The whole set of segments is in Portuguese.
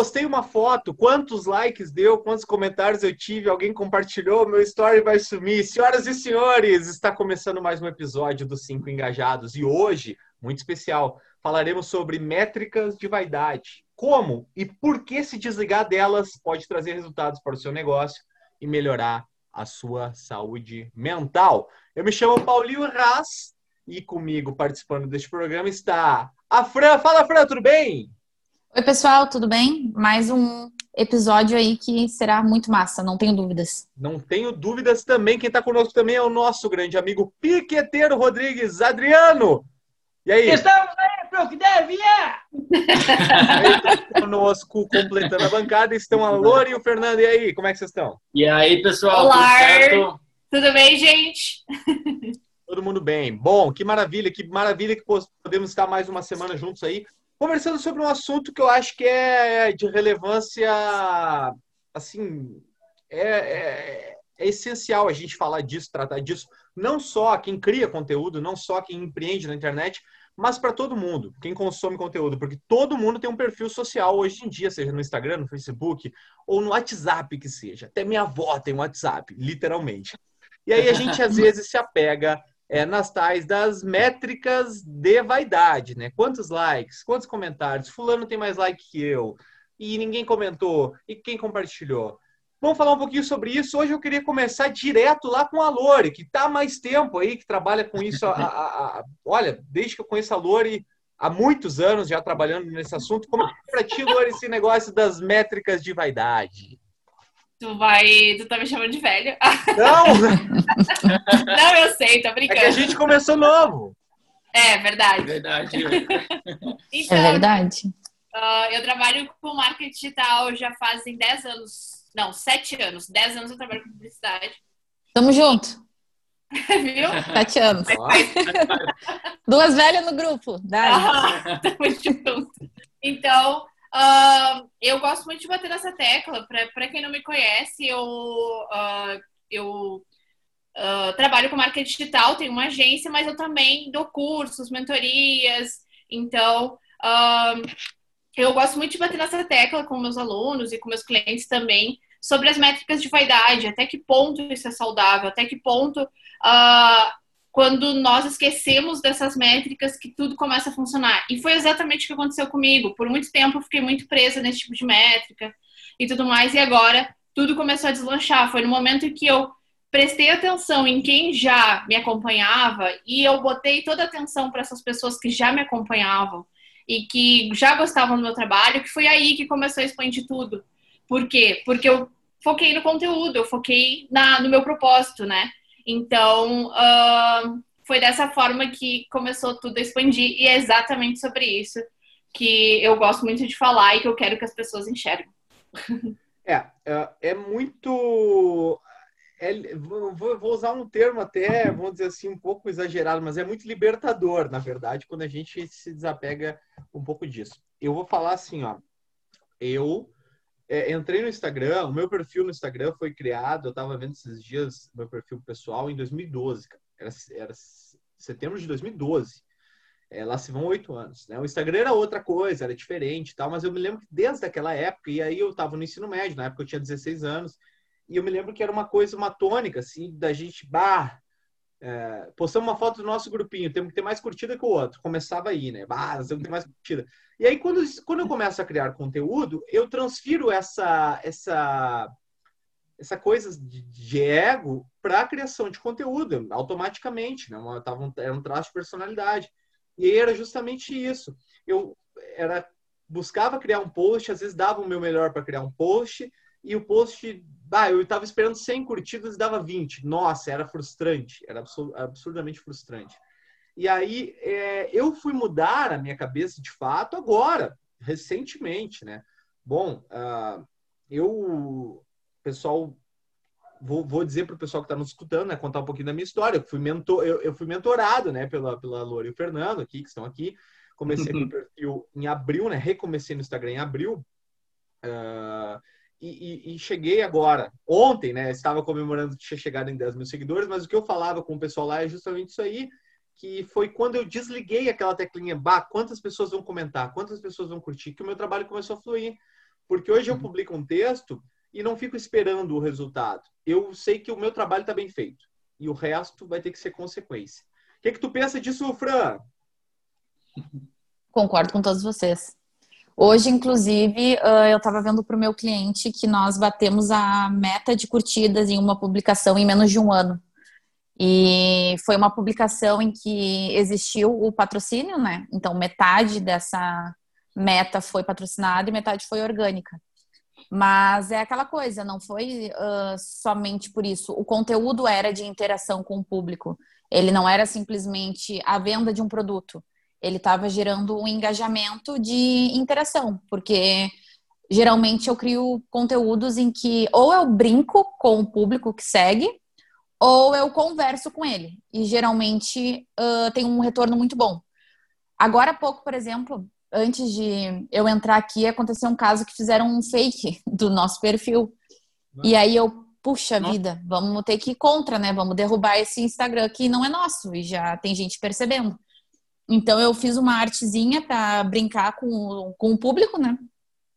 postei uma foto, quantos likes deu, quantos comentários eu tive, alguém compartilhou, meu story vai sumir. Senhoras e senhores, está começando mais um episódio dos Cinco Engajados e hoje, muito especial, falaremos sobre métricas de vaidade. Como e por que se desligar delas pode trazer resultados para o seu negócio e melhorar a sua saúde mental. Eu me chamo Paulinho Raz e comigo participando deste programa está a Fran. Fala, Fran, tudo bem? Oi, pessoal, tudo bem? Mais um episódio aí que será muito massa, não tenho dúvidas. Não tenho dúvidas também. Quem está conosco também é o nosso grande amigo piqueteiro Rodrigues, Adriano. E aí? Estamos aí pro que deve, é! conosco, completando a bancada, estão a Lore e o Fernando. E aí, como é que vocês estão? E aí, pessoal, Olá. tudo certo? Tudo bem, gente? Todo mundo bem. Bom, que maravilha, que maravilha que podemos estar mais uma semana juntos aí conversando sobre um assunto que eu acho que é de relevância, assim, é, é, é, essencial a gente falar disso, tratar disso, não só quem cria conteúdo, não só quem empreende na internet, mas para todo mundo, quem consome conteúdo, porque todo mundo tem um perfil social hoje em dia, seja no Instagram, no Facebook ou no WhatsApp que seja. Até minha avó tem um WhatsApp, literalmente. E aí a gente às vezes se apega é, nas tais das métricas de vaidade, né? Quantos likes, quantos comentários, fulano tem mais like que eu, e ninguém comentou, e quem compartilhou. Vamos falar um pouquinho sobre isso. Hoje eu queria começar direto lá com a Lore, que está mais tempo aí, que trabalha com isso. A, a, a, olha, desde que eu conheço a Lore, há muitos anos já trabalhando nesse assunto. Como é para ti, Lore, esse negócio das métricas de vaidade? Tu vai. Tu tá me chamando de velho? Não! Não, eu sei, tô brincando. É que a gente começou novo. É, verdade. Verdade. então, é verdade. Uh, eu trabalho com marketing digital já fazem 10 anos. Não, 7 anos. 10 anos eu trabalho com publicidade. Tamo junto. Viu? Sete anos. Duas velhas no grupo. Dá. Ah, tamo junto. Então, Uh, eu gosto muito de bater nessa tecla. Para quem não me conhece, eu, uh, eu uh, trabalho com marketing digital, tenho uma agência, mas eu também dou cursos, mentorias. Então, eu gosto muito de bater nessa tecla com meus alunos e com meus clientes também sobre as métricas de vaidade, até que ponto isso é saudável, até que ponto quando nós esquecemos dessas métricas que tudo começa a funcionar. E foi exatamente o que aconteceu comigo. Por muito tempo eu fiquei muito presa nesse tipo de métrica e tudo mais, e agora tudo começou a deslanchar. Foi no momento em que eu prestei atenção em quem já me acompanhava e eu botei toda a atenção para essas pessoas que já me acompanhavam e que já gostavam do meu trabalho, que foi aí que começou a expandir tudo. Por quê? Porque eu foquei no conteúdo, eu foquei na, no meu propósito, né? Então, uh, foi dessa forma que começou tudo a expandir e é exatamente sobre isso que eu gosto muito de falar e que eu quero que as pessoas enxerguem. É, é, é muito. É, vou usar um termo até, vamos dizer assim, um pouco exagerado, mas é muito libertador, na verdade, quando a gente se desapega um pouco disso. Eu vou falar assim, ó. Eu é, entrei no Instagram, o meu perfil no Instagram foi criado, eu estava vendo esses dias, meu perfil pessoal, em 2012, cara. Era, era setembro de 2012. É, lá se vão oito anos, né? O Instagram era outra coisa, era diferente tal, mas eu me lembro que desde aquela época, e aí eu estava no ensino médio, na época eu tinha 16 anos, e eu me lembro que era uma coisa, uma tônica, assim, da gente, bah, é, postamos uma foto do nosso grupinho, temos que ter mais curtida que o outro. Começava aí, né? Ah, temos que ter mais curtida. E aí, quando, quando eu começo a criar conteúdo, eu transfiro essa, essa, essa coisa de, de ego para a criação de conteúdo, automaticamente. Né? Uma, tava um, era um traço de personalidade. E aí era justamente isso. Eu era buscava criar um post, às vezes dava o meu melhor para criar um post, e o post, bah, eu estava esperando 100 curtidas e dava 20. Nossa, era frustrante, era absurdamente frustrante. E aí é, eu fui mudar a minha cabeça de fato agora, recentemente, né? Bom, uh, eu, pessoal, vou, vou dizer para o pessoal que está nos escutando, né, contar um pouquinho da minha história. Eu fui, mentor, eu, eu fui mentorado, né, pela, pela Loura e o Fernando aqui, que estão aqui. Comecei o perfil em abril, né? Recomecei no Instagram em abril. Uh, e, e, e, cheguei agora. Ontem, né? Estava comemorando que tinha chegado em 10 mil seguidores, mas o que eu falava com o pessoal lá é justamente isso aí, que foi quando eu desliguei aquela teclinha, bah, quantas pessoas vão comentar, quantas pessoas vão curtir, que o meu trabalho começou a fluir. Porque hoje eu uhum. publico um texto e não fico esperando o resultado. Eu sei que o meu trabalho está bem feito. E o resto vai ter que ser consequência. O que, que tu pensa disso, Fran? Concordo com todos vocês. Hoje, inclusive, eu estava vendo para o meu cliente que nós batemos a meta de curtidas em uma publicação em menos de um ano. E foi uma publicação em que existiu o patrocínio, né? Então, metade dessa meta foi patrocinada e metade foi orgânica. Mas é aquela coisa, não foi uh, somente por isso. O conteúdo era de interação com o público. Ele não era simplesmente a venda de um produto. Ele estava gerando um engajamento de interação, porque geralmente eu crio conteúdos em que ou eu brinco com o público que segue, ou eu converso com ele. E geralmente uh, tem um retorno muito bom. Agora há pouco, por exemplo, antes de eu entrar aqui, aconteceu um caso que fizeram um fake do nosso perfil. E aí eu, puxa vida, vamos ter que ir contra, né? Vamos derrubar esse Instagram que não é nosso e já tem gente percebendo. Então eu fiz uma artezinha para brincar com, com o público, né?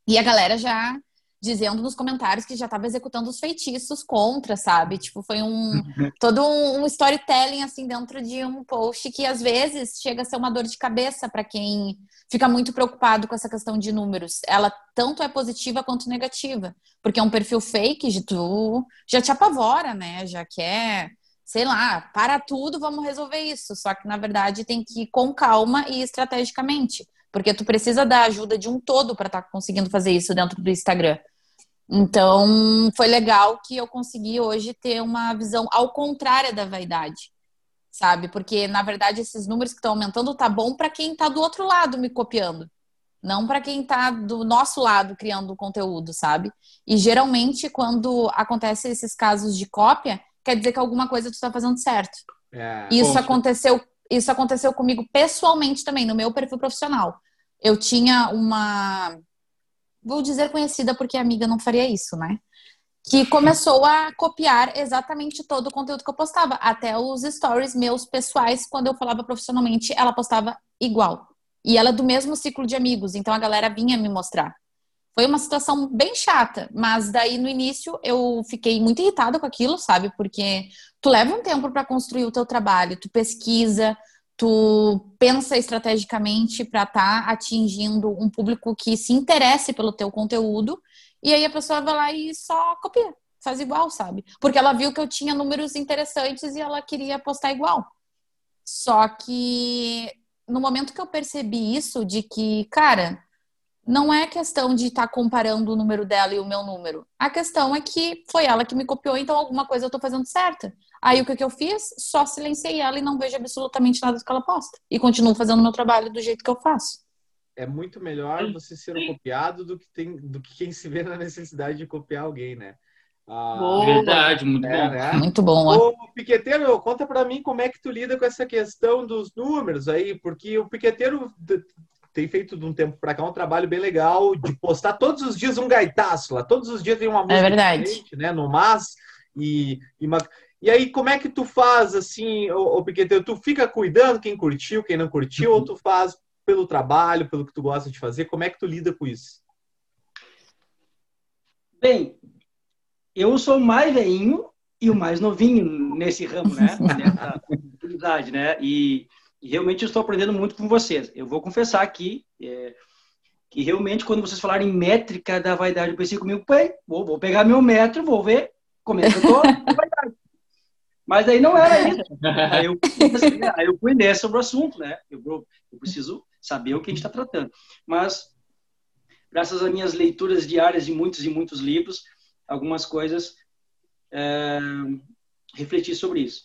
E a galera já dizendo nos comentários que já estava executando os feitiços contra, sabe? Tipo, foi um todo um, um, storytelling assim dentro de um post que às vezes chega a ser uma dor de cabeça para quem fica muito preocupado com essa questão de números. Ela tanto é positiva quanto negativa, porque é um perfil fake de tu já te apavora, né? Já quer sei lá, para tudo, vamos resolver isso. Só que, na verdade, tem que ir com calma e estrategicamente. Porque tu precisa da ajuda de um todo para estar tá conseguindo fazer isso dentro do Instagram. Então, foi legal que eu consegui hoje ter uma visão ao contrário da vaidade, sabe? Porque, na verdade, esses números que estão aumentando tá bom para quem está do outro lado me copiando, não para quem está do nosso lado criando conteúdo, sabe? E geralmente, quando acontecem esses casos de cópia, quer dizer que alguma coisa tu está fazendo certo. É, isso aconteceu, isso aconteceu comigo pessoalmente também, no meu perfil profissional. Eu tinha uma vou dizer conhecida porque amiga não faria isso, né? Que começou a copiar exatamente todo o conteúdo que eu postava, até os stories meus pessoais, quando eu falava profissionalmente, ela postava igual. E ela é do mesmo ciclo de amigos, então a galera vinha me mostrar. Foi uma situação bem chata, mas daí no início eu fiquei muito irritada com aquilo, sabe? Porque tu leva um tempo para construir o teu trabalho, tu pesquisa, tu pensa estrategicamente para estar tá atingindo um público que se interesse pelo teu conteúdo, e aí a pessoa vai lá e só copia, faz igual, sabe? Porque ela viu que eu tinha números interessantes e ela queria postar igual. Só que no momento que eu percebi isso, de que, cara, não é questão de estar tá comparando o número dela e o meu número. A questão é que foi ela que me copiou, então alguma coisa eu estou fazendo certa. Aí o que, que eu fiz? Só silenciei ela e não vejo absolutamente nada do que ela posta. E continuo fazendo o meu trabalho do jeito que eu faço. É muito melhor você ser um copiado do que, tem, do que quem se vê na necessidade de copiar alguém, né? Ah, Verdade, muito é, bom. Né? Muito bom. Ó. Ô, Piqueteiro, conta para mim como é que tu lida com essa questão dos números aí, porque o Piqueteiro tem feito de um tempo para cá um trabalho bem legal de postar todos os dias um gaitaço lá. Todos os dias tem uma música é verdade. né? No Mas e, e uma... E aí, como é que tu faz, assim, o, Piqueteiro? Tu fica cuidando quem curtiu, quem não curtiu, uhum. ou tu faz pelo trabalho, pelo que tu gosta de fazer? Como é que tu lida com isso? Bem, eu sou o mais veinho e o mais novinho nesse ramo, né? Nessa atividade, né? E, e, realmente eu estou aprendendo muito com vocês. Eu vou confessar aqui é, que realmente quando vocês falarem métrica da vaidade, eu pensei comigo, vou, vou pegar meu metro, vou ver como é que eu tô Mas aí não era isso. Aí eu, aí eu fui nessa sobre o assunto, né? Eu, eu preciso saber o que a gente está tratando. Mas, graças às minhas leituras diárias de muitos e muitos livros, algumas coisas, é, refleti sobre isso.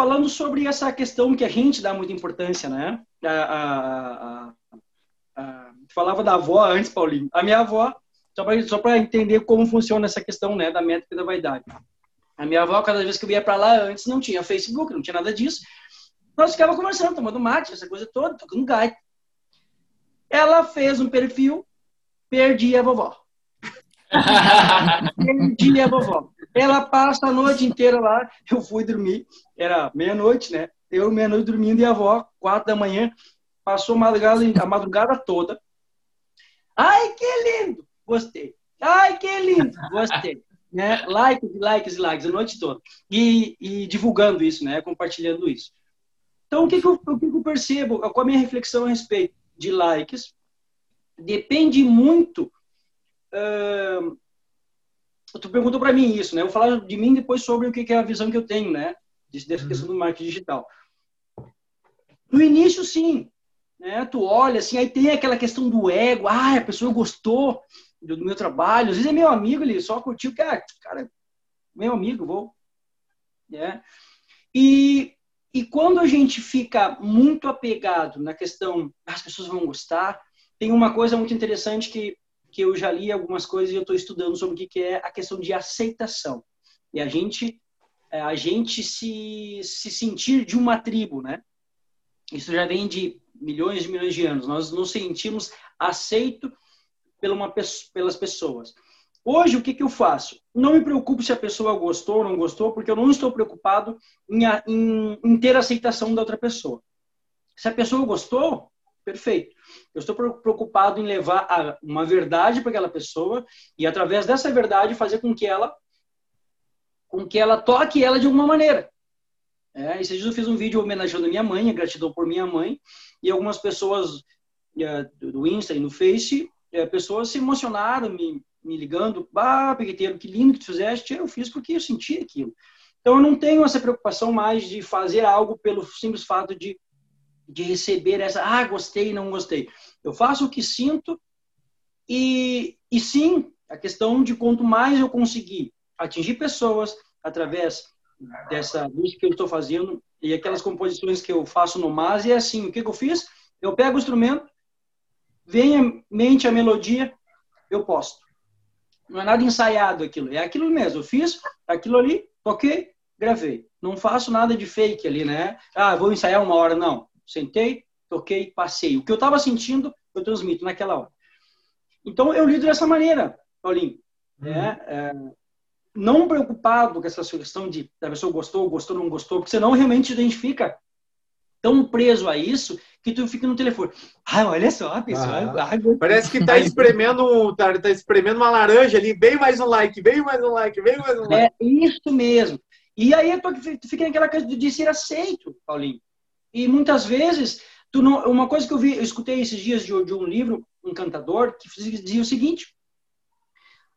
Falando sobre essa questão que a gente dá muita importância, né? A, a, a, falava da avó antes, Paulinho. A minha avó só para entender como funciona essa questão né, da métrica da vaidade. A minha avó, cada vez que eu ia para lá antes, não tinha Facebook, não tinha nada disso. Nós ficava conversando, tomando mate, essa coisa toda, tocando gaita. Ela fez um perfil, perdi a vovó. perdi a vovó. Ela passa a noite inteira lá, eu fui dormir, era meia-noite, né? Eu meia-noite dormindo e a avó, quatro da manhã, passou a madrugada, a madrugada toda Ai, que lindo! Gostei. Ai, que lindo! Gostei. Né? Likes, likes, likes a noite toda. E, e divulgando isso, né? Compartilhando isso. Então, o que, que, eu, o que, que eu percebo com a minha reflexão a respeito de likes? Depende muito. Uh, tu perguntou para mim isso, né? Eu vou falar de mim depois sobre o que, é a visão que eu tenho, né? Dessa questão do marketing digital. No início, sim. Né? Tu olha, assim, aí tem aquela questão do ego. Ah, a pessoa gostou do meu trabalho. Às vezes é meu amigo, ele só curtiu. Cara, ah, cara meu amigo, vou. Né? E, e quando a gente fica muito apegado na questão, ah, as pessoas vão gostar, tem uma coisa muito interessante que, que eu já li algumas coisas e eu estou estudando sobre o que é a questão de aceitação. E a gente, é, a gente se, se sentir de uma tribo, né? Isso já vem de milhões de milhões de anos. Nós nos sentimos aceito uma, pelas pessoas. Hoje, o que, que eu faço? Não me preocupo se a pessoa gostou ou não gostou, porque eu não estou preocupado em, em, em ter aceitação da outra pessoa. Se a pessoa gostou, perfeito. Eu estou preocupado em levar a, uma verdade para aquela pessoa e, através dessa verdade, fazer com que ela com que ela toque ela de alguma maneira. É, esses eu fiz um vídeo homenageando minha mãe, gratidão por minha mãe, e algumas pessoas é, do Insta e no Face, é, pessoas se emocionaram, me, me ligando, bah, Pegueteiro, que lindo que tu fizeste, eu fiz porque eu senti aquilo. Então eu não tenho essa preocupação mais de fazer algo pelo simples fato de, de receber essa, ah, gostei, não gostei. Eu faço o que sinto e, e sim, a questão de quanto mais eu conseguir atingir pessoas através dessa música que eu estou fazendo e aquelas composições que eu faço no MAS, é assim, o que, que eu fiz? Eu pego o instrumento, vem a mente a melodia, eu posto. Não é nada ensaiado aquilo, é aquilo mesmo. Eu fiz aquilo ali, toquei, gravei. Não faço nada de fake ali, né? Ah, vou ensaiar uma hora, não. Sentei, toquei, passei. O que eu estava sentindo, eu transmito naquela hora. Então, eu lido dessa maneira, Paulinho. Uhum. É, é, não preocupado com essa questão de a pessoa gostou, gostou, não gostou, porque senão realmente a gente fica tão preso a isso que tu fica no telefone. Ah, olha só, a pessoa. Ah, parece que tá espremendo, tá, tá espremendo uma laranja ali, bem mais um like, bem mais um like, bem mais um like. É isso mesmo. E aí tu, tu fica naquela coisa de ser aceito, Paulinho. E muitas vezes, tu não, uma coisa que eu vi, eu escutei esses dias de, de um livro, um cantador, que dizia o seguinte: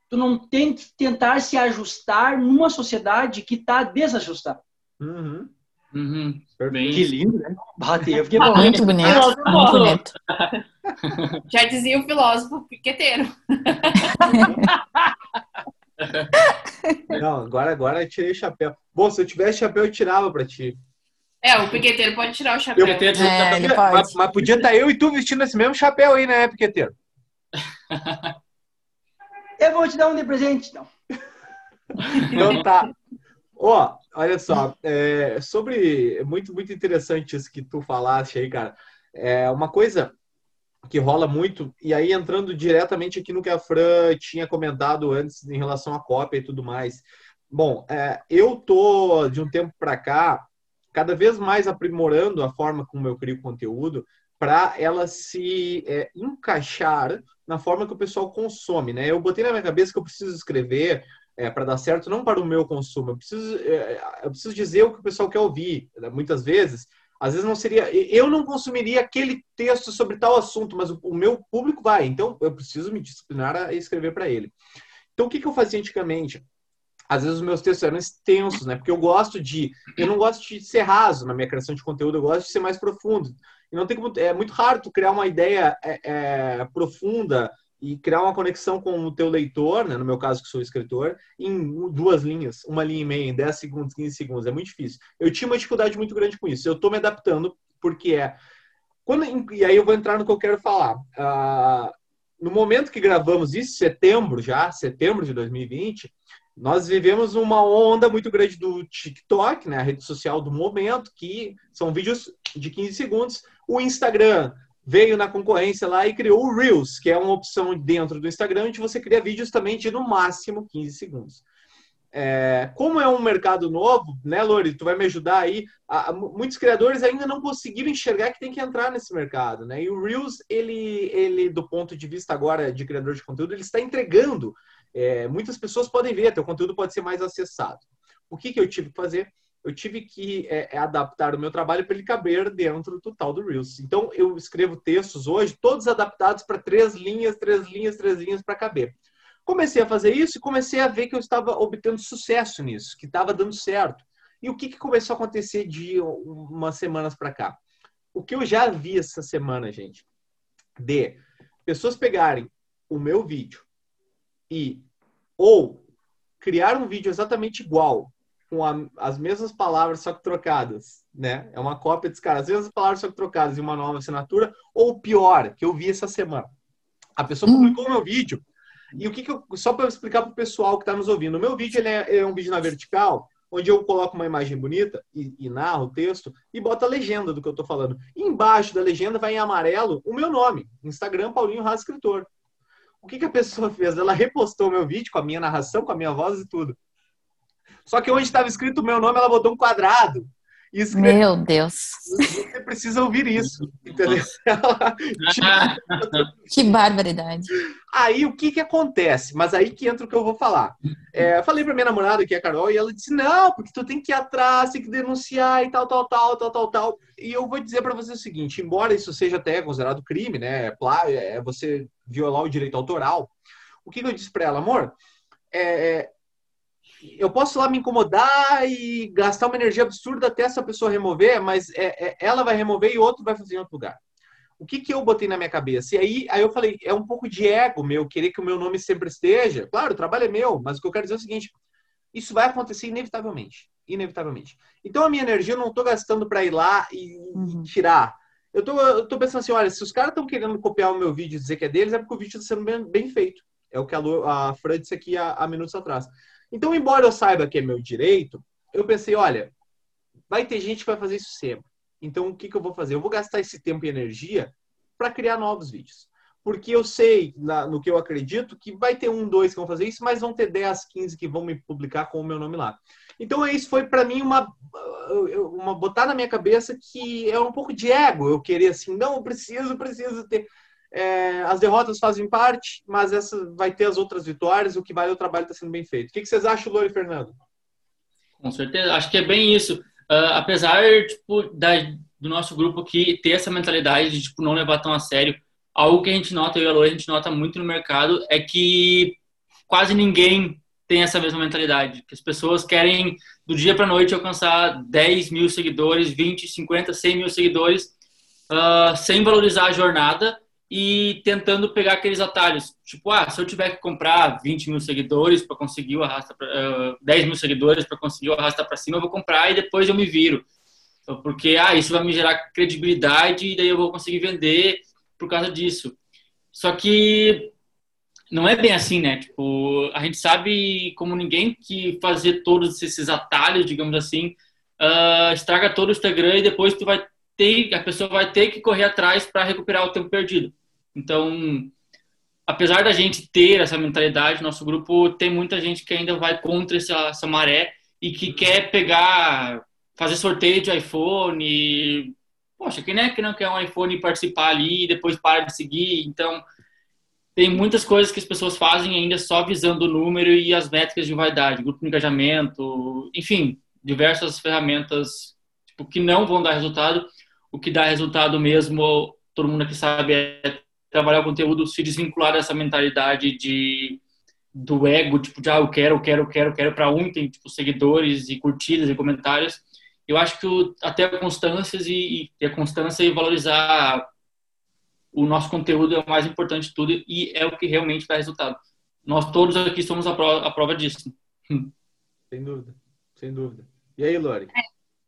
tu não tem que tentar se ajustar numa sociedade que está desajustada. Uhum. Uhum. Que lindo, né? Bateu, eu fiquei bom. Muito bonito, muito bonito. Já dizia o filósofo piqueteiro. Não, agora, agora eu tirei o chapéu. Bom, se eu tivesse chapéu, eu tirava pra ti. É, o piqueteiro pode tirar o chapéu. Eu, é, mas, mas, podia estar tá eu e tu vestindo esse mesmo chapéu aí, né, piqueteiro? Eu vou te dar um de presente, então. então tá. Ó, oh, olha só, é, sobre. Muito, muito interessante isso que tu falaste aí, cara. É uma coisa que rola muito, e aí entrando diretamente aqui no que a Fran tinha comentado antes em relação à cópia e tudo mais. Bom, é, eu tô de um tempo para cá cada vez mais aprimorando a forma como eu crio conteúdo para ela se é, encaixar na forma que o pessoal consome, né? Eu botei na minha cabeça que eu preciso escrever é, para dar certo, não para o meu consumo. Eu preciso, é, eu preciso dizer o que o pessoal quer ouvir. Né? Muitas vezes, às vezes não seria. Eu não consumiria aquele texto sobre tal assunto, mas o, o meu público vai. Então, eu preciso me disciplinar a escrever para ele. Então, o que, que eu fazia antigamente? Às vezes os meus textos eram extensos, né? Porque eu gosto de. Eu não gosto de ser raso na minha criação de conteúdo, eu gosto de ser mais profundo. E não tem como, é muito raro tu criar uma ideia é, é, profunda e criar uma conexão com o teu leitor, né, no meu caso que sou escritor, em duas linhas, uma linha e meia, em 10 segundos, 15 segundos, é muito difícil. Eu tinha uma dificuldade muito grande com isso. Eu estou me adaptando porque é quando e aí eu vou entrar no que eu quero falar. Uh, no momento que gravamos isso, setembro já, setembro de 2020, nós vivemos uma onda muito grande do TikTok, né, a rede social do momento, que são vídeos de 15 segundos. O Instagram veio na concorrência lá e criou o Reels, que é uma opção dentro do Instagram onde você cria vídeos também de no máximo 15 segundos. É, como é um mercado novo, né, Lori? Tu vai me ajudar aí. A, muitos criadores ainda não conseguiram enxergar que tem que entrar nesse mercado, né? E o Reels, ele, ele do ponto de vista agora de criador de conteúdo, ele está entregando. É, muitas pessoas podem ver, teu conteúdo pode ser mais acessado. O que, que eu tive que fazer? Eu tive que é, é adaptar o meu trabalho para ele caber dentro do tal do Reels. Então, eu escrevo textos hoje, todos adaptados para três linhas, três linhas, três linhas para caber. Comecei a fazer isso e comecei a ver que eu estava obtendo sucesso nisso, que estava dando certo. E o que, que começou a acontecer de umas semanas para cá? O que eu já vi essa semana, gente, de pessoas pegarem o meu vídeo e ou criar um vídeo exatamente igual, com a, as mesmas palavras, só que trocadas, né? É uma cópia desse cara, as mesmas palavras, só que trocadas e uma nova assinatura, ou pior, que eu vi essa semana. A pessoa hum. publicou o meu vídeo e o que, que eu. Só para explicar para o pessoal que está nos ouvindo, o meu vídeo ele é, é, um vídeo na vertical, onde eu coloco uma imagem bonita e, e narro o texto e boto a legenda do que eu estou falando. E embaixo da legenda vai em amarelo o meu nome, Instagram Paulinho Raso Escritor. O que, que a pessoa fez? Ela repostou meu vídeo com a minha narração, com a minha voz e tudo. Só que onde estava escrito o meu nome, ela botou um quadrado. Escreve... Meu Deus. Você precisa ouvir isso, entendeu? que barbaridade. Aí o que que acontece? Mas aí que entra o que eu vou falar. É, eu falei pra minha namorada, que é a Carol, e ela disse: não, porque tu tem que ir atrás, tem que denunciar e tal, tal, tal, tal, tal, tal. E eu vou dizer para você o seguinte: embora isso seja até considerado crime, né? É você violar o direito autoral. O que, que eu disse para ela, amor? É, é eu posso lá me incomodar e gastar uma energia absurda até essa pessoa remover, mas é, é, ela vai remover e outro vai fazer em outro lugar. O que, que eu botei na minha cabeça? E aí, aí eu falei, é um pouco de ego meu, querer que o meu nome sempre esteja. Claro, o trabalho é meu, mas o que eu quero dizer é o seguinte: isso vai acontecer inevitavelmente. Inevitavelmente. Então a minha energia eu não estou gastando para ir lá e, uhum. tirar. Eu tô, eu tô pensando assim, olha, se os caras estão querendo copiar o meu vídeo e dizer que é deles, é porque o vídeo está sendo bem, bem, feito. É o que a, a Fran disse aqui há, há minutos atrás. Então, embora eu saiba que é meu direito, eu pensei, olha, vai ter gente que vai fazer isso sempre. Então, o que, que eu vou fazer? Eu vou gastar esse tempo e energia para criar novos vídeos. Porque eu sei, na, no que eu acredito, que vai ter um, dois que vão fazer isso, mas vão ter 10, 15 que vão me publicar com o meu nome lá. Então, isso foi para mim uma, uma botar na minha cabeça que é um pouco de ego. Eu queria assim, não, eu preciso, preciso ter. É, as derrotas fazem parte, mas essa vai ter as outras vitórias. O que vale é o trabalho está sendo bem feito. O que, que vocês acham, Lore e Fernando? Com certeza, acho que é bem isso. Uh, apesar tipo, da, do nosso grupo aqui ter essa mentalidade de tipo, não levar tão a sério, algo que a gente nota, eu e a Lore, a gente nota muito no mercado é que quase ninguém tem essa mesma mentalidade. Que as pessoas querem, do dia para noite, alcançar 10 mil seguidores, 20, 50, 100 mil seguidores, uh, sem valorizar a jornada e tentando pegar aqueles atalhos. Tipo, ah, se eu tiver que comprar 20 mil seguidores para conseguir o arrasta pra, uh, 10 mil seguidores para conseguir o arrasta para cima, eu vou comprar e depois eu me viro. Então, porque, ah, isso vai me gerar credibilidade e daí eu vou conseguir vender por causa disso. Só que não é bem assim, né? Tipo, a gente sabe como ninguém que fazer todos esses atalhos, digamos assim, uh, estraga todo o Instagram e depois tu vai ter, a pessoa vai ter que correr atrás para recuperar o tempo perdido. Então, apesar da gente ter essa mentalidade, nosso grupo tem muita gente que ainda vai contra essa, essa maré e que quer pegar, fazer sorteio de iPhone. E, poxa, quem é que não quer um iPhone e participar ali e depois para de seguir? Então, tem muitas coisas que as pessoas fazem ainda só visando o número e as métricas de vaidade, grupo de engajamento, enfim, diversas ferramentas tipo, que não vão dar resultado. O que dá resultado mesmo todo mundo aqui sabe, é trabalhar o conteúdo, se desvincular dessa mentalidade de do ego, tipo, de ah, eu quero, eu quero, eu quero, eu quero para um, tem tipo seguidores e curtidas e comentários. Eu acho que o, até constâncias e, e a constância e valorizar o nosso conteúdo é o mais importante de tudo e é o que realmente dá resultado. Nós todos aqui somos a prova, a prova disso. Sem dúvida, sem dúvida. E aí, Lori? É,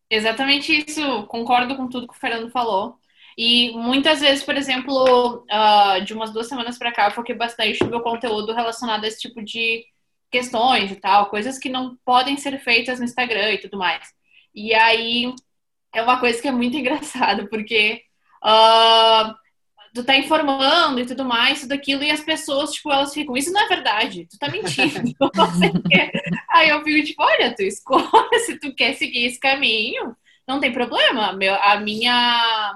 exatamente isso. Concordo com tudo que o Fernando falou. E muitas vezes, por exemplo, uh, de umas duas semanas para cá, eu foquei bastante no meu conteúdo relacionado a esse tipo de questões e tal, coisas que não podem ser feitas no Instagram e tudo mais. E aí é uma coisa que é muito engraçada, porque uh, tu tá informando e tudo mais, tudo aquilo, e as pessoas, tipo, elas ficam, isso não é verdade, tu tá mentindo. Aí eu fico, tipo, olha, tu escolhe, se tu quer seguir esse caminho, não tem problema. Meu, a minha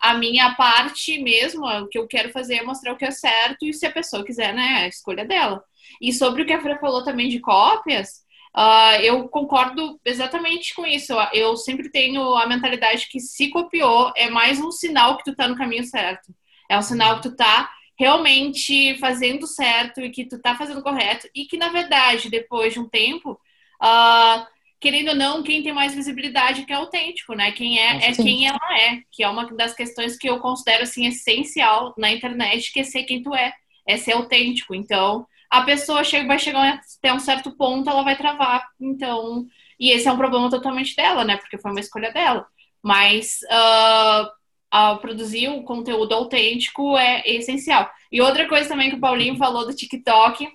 a minha parte mesmo, o que eu quero fazer é mostrar o que é certo, e se a pessoa quiser, né, é a escolha dela. E sobre o que a Fran falou também de cópias, Uh, eu concordo exatamente com isso. Eu sempre tenho a mentalidade que se copiou é mais um sinal que tu tá no caminho certo. É um sinal que tu tá realmente fazendo certo e que tu tá fazendo correto e que na verdade depois de um tempo, uh, querendo ou não, quem tem mais visibilidade é que é autêntico, né? Quem é é quem ela é, que é uma das questões que eu considero assim essencial na internet, que é ser quem tu é, é ser autêntico. Então a pessoa chega, vai chegar até um certo ponto, ela vai travar. Então, e esse é um problema totalmente dela, né? Porque foi uma escolha dela. Mas uh, uh, produzir o conteúdo autêntico é essencial. E outra coisa também que o Paulinho falou do TikTok,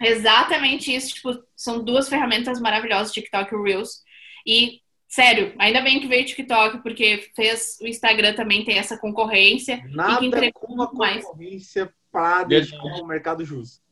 exatamente isso. Tipo, são duas ferramentas maravilhosas, TikTok e Reels. E Sério, ainda bem que veio o TikTok, porque fez o Instagram também tem essa concorrência. Nada e que com uma concorrência para deixar o mercado justo.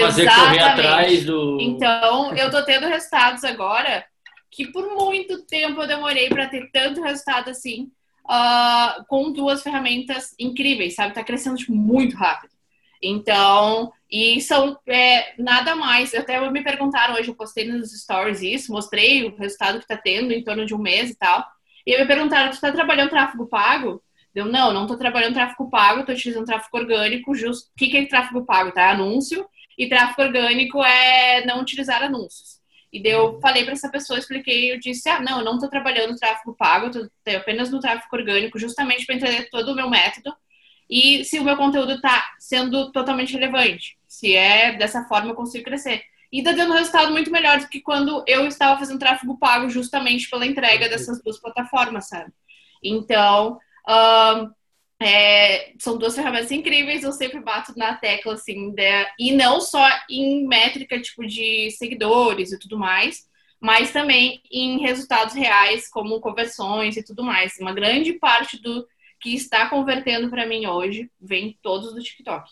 Fazer correr atrás do. Então, eu tô tendo resultados agora que por muito tempo eu demorei para ter tanto resultado assim, uh, com duas ferramentas incríveis, sabe? Tá crescendo tipo, muito rápido. Então, e são é, nada mais. Até me perguntaram hoje, eu postei nos stories isso, mostrei o resultado que tá tendo em torno de um mês e tal. E me perguntaram: tu tá trabalhando tráfego pago? Eu, não, não tô trabalhando tráfego pago, tô utilizando tráfego orgânico. Justo. O que, que é tráfego pago? Tá? Anúncio e tráfego orgânico é não utilizar anúncios. E daí eu falei para essa pessoa, expliquei, eu disse, ah, não, eu não estou trabalhando tráfego pago, estou apenas no tráfego orgânico, justamente para entender todo o meu método e se o meu conteúdo está sendo totalmente relevante. Se é dessa forma eu consigo crescer. E está dando resultado muito melhor do que quando eu estava fazendo tráfego pago justamente pela entrega dessas duas plataformas, sabe? Então, um, é, são duas ferramentas incríveis, eu sempre bato na tecla, assim, e não só em métrica, tipo, de seguidores e tudo mais, mas também em resultados reais, como conversões e tudo mais. Uma grande parte do que está convertendo para mim hoje vem todos do TikTok.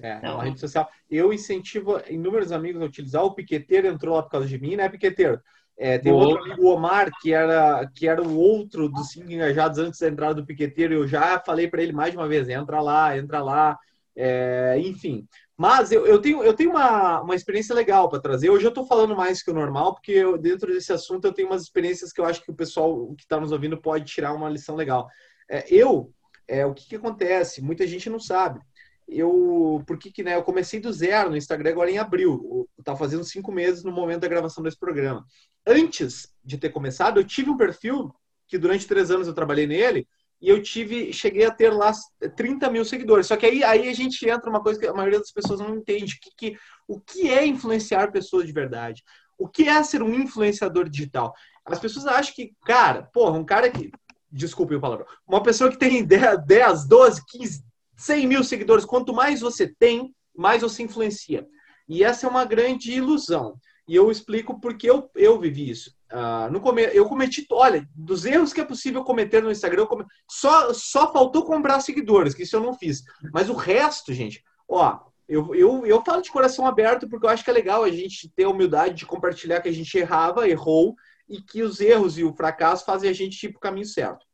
É, então... uma rede social. Eu incentivo inúmeros amigos a utilizar. O Piqueteiro entrou lá por causa de mim, né, Piqueteiro? É, tem outro amigo, Omar, que era, que era o outro dos cinco engajados antes da entrada do piqueteiro. Eu já falei para ele mais de uma vez: entra lá, entra lá. É, enfim. Mas eu, eu tenho, eu tenho uma, uma experiência legal para trazer. Hoje eu estou falando mais que o normal, porque eu, dentro desse assunto eu tenho umas experiências que eu acho que o pessoal que está nos ouvindo pode tirar uma lição legal. É, eu, é, o que, que acontece? Muita gente não sabe eu porque que né eu comecei do zero no Instagram agora em abril tá fazendo cinco meses no momento da gravação desse programa antes de ter começado eu tive um perfil que durante três anos eu trabalhei nele e eu tive cheguei a ter lá 30 mil seguidores só que aí aí a gente entra uma coisa que a maioria das pessoas não entende que, que o que é influenciar pessoas de verdade o que é ser um influenciador digital as pessoas acham que cara porra um cara que desculpe o palavrão uma pessoa que tem 10, 12, 15 100 mil seguidores, quanto mais você tem, mais você influencia. E essa é uma grande ilusão. E eu explico porque eu, eu vivi isso. Uh, no come... Eu cometi, olha, dos erros que é possível cometer no Instagram, come... só, só faltou comprar seguidores, que isso eu não fiz. Mas o resto, gente, ó, eu, eu, eu falo de coração aberto porque eu acho que é legal a gente ter a humildade de compartilhar que a gente errava, errou, e que os erros e o fracasso fazem a gente ir para o caminho certo.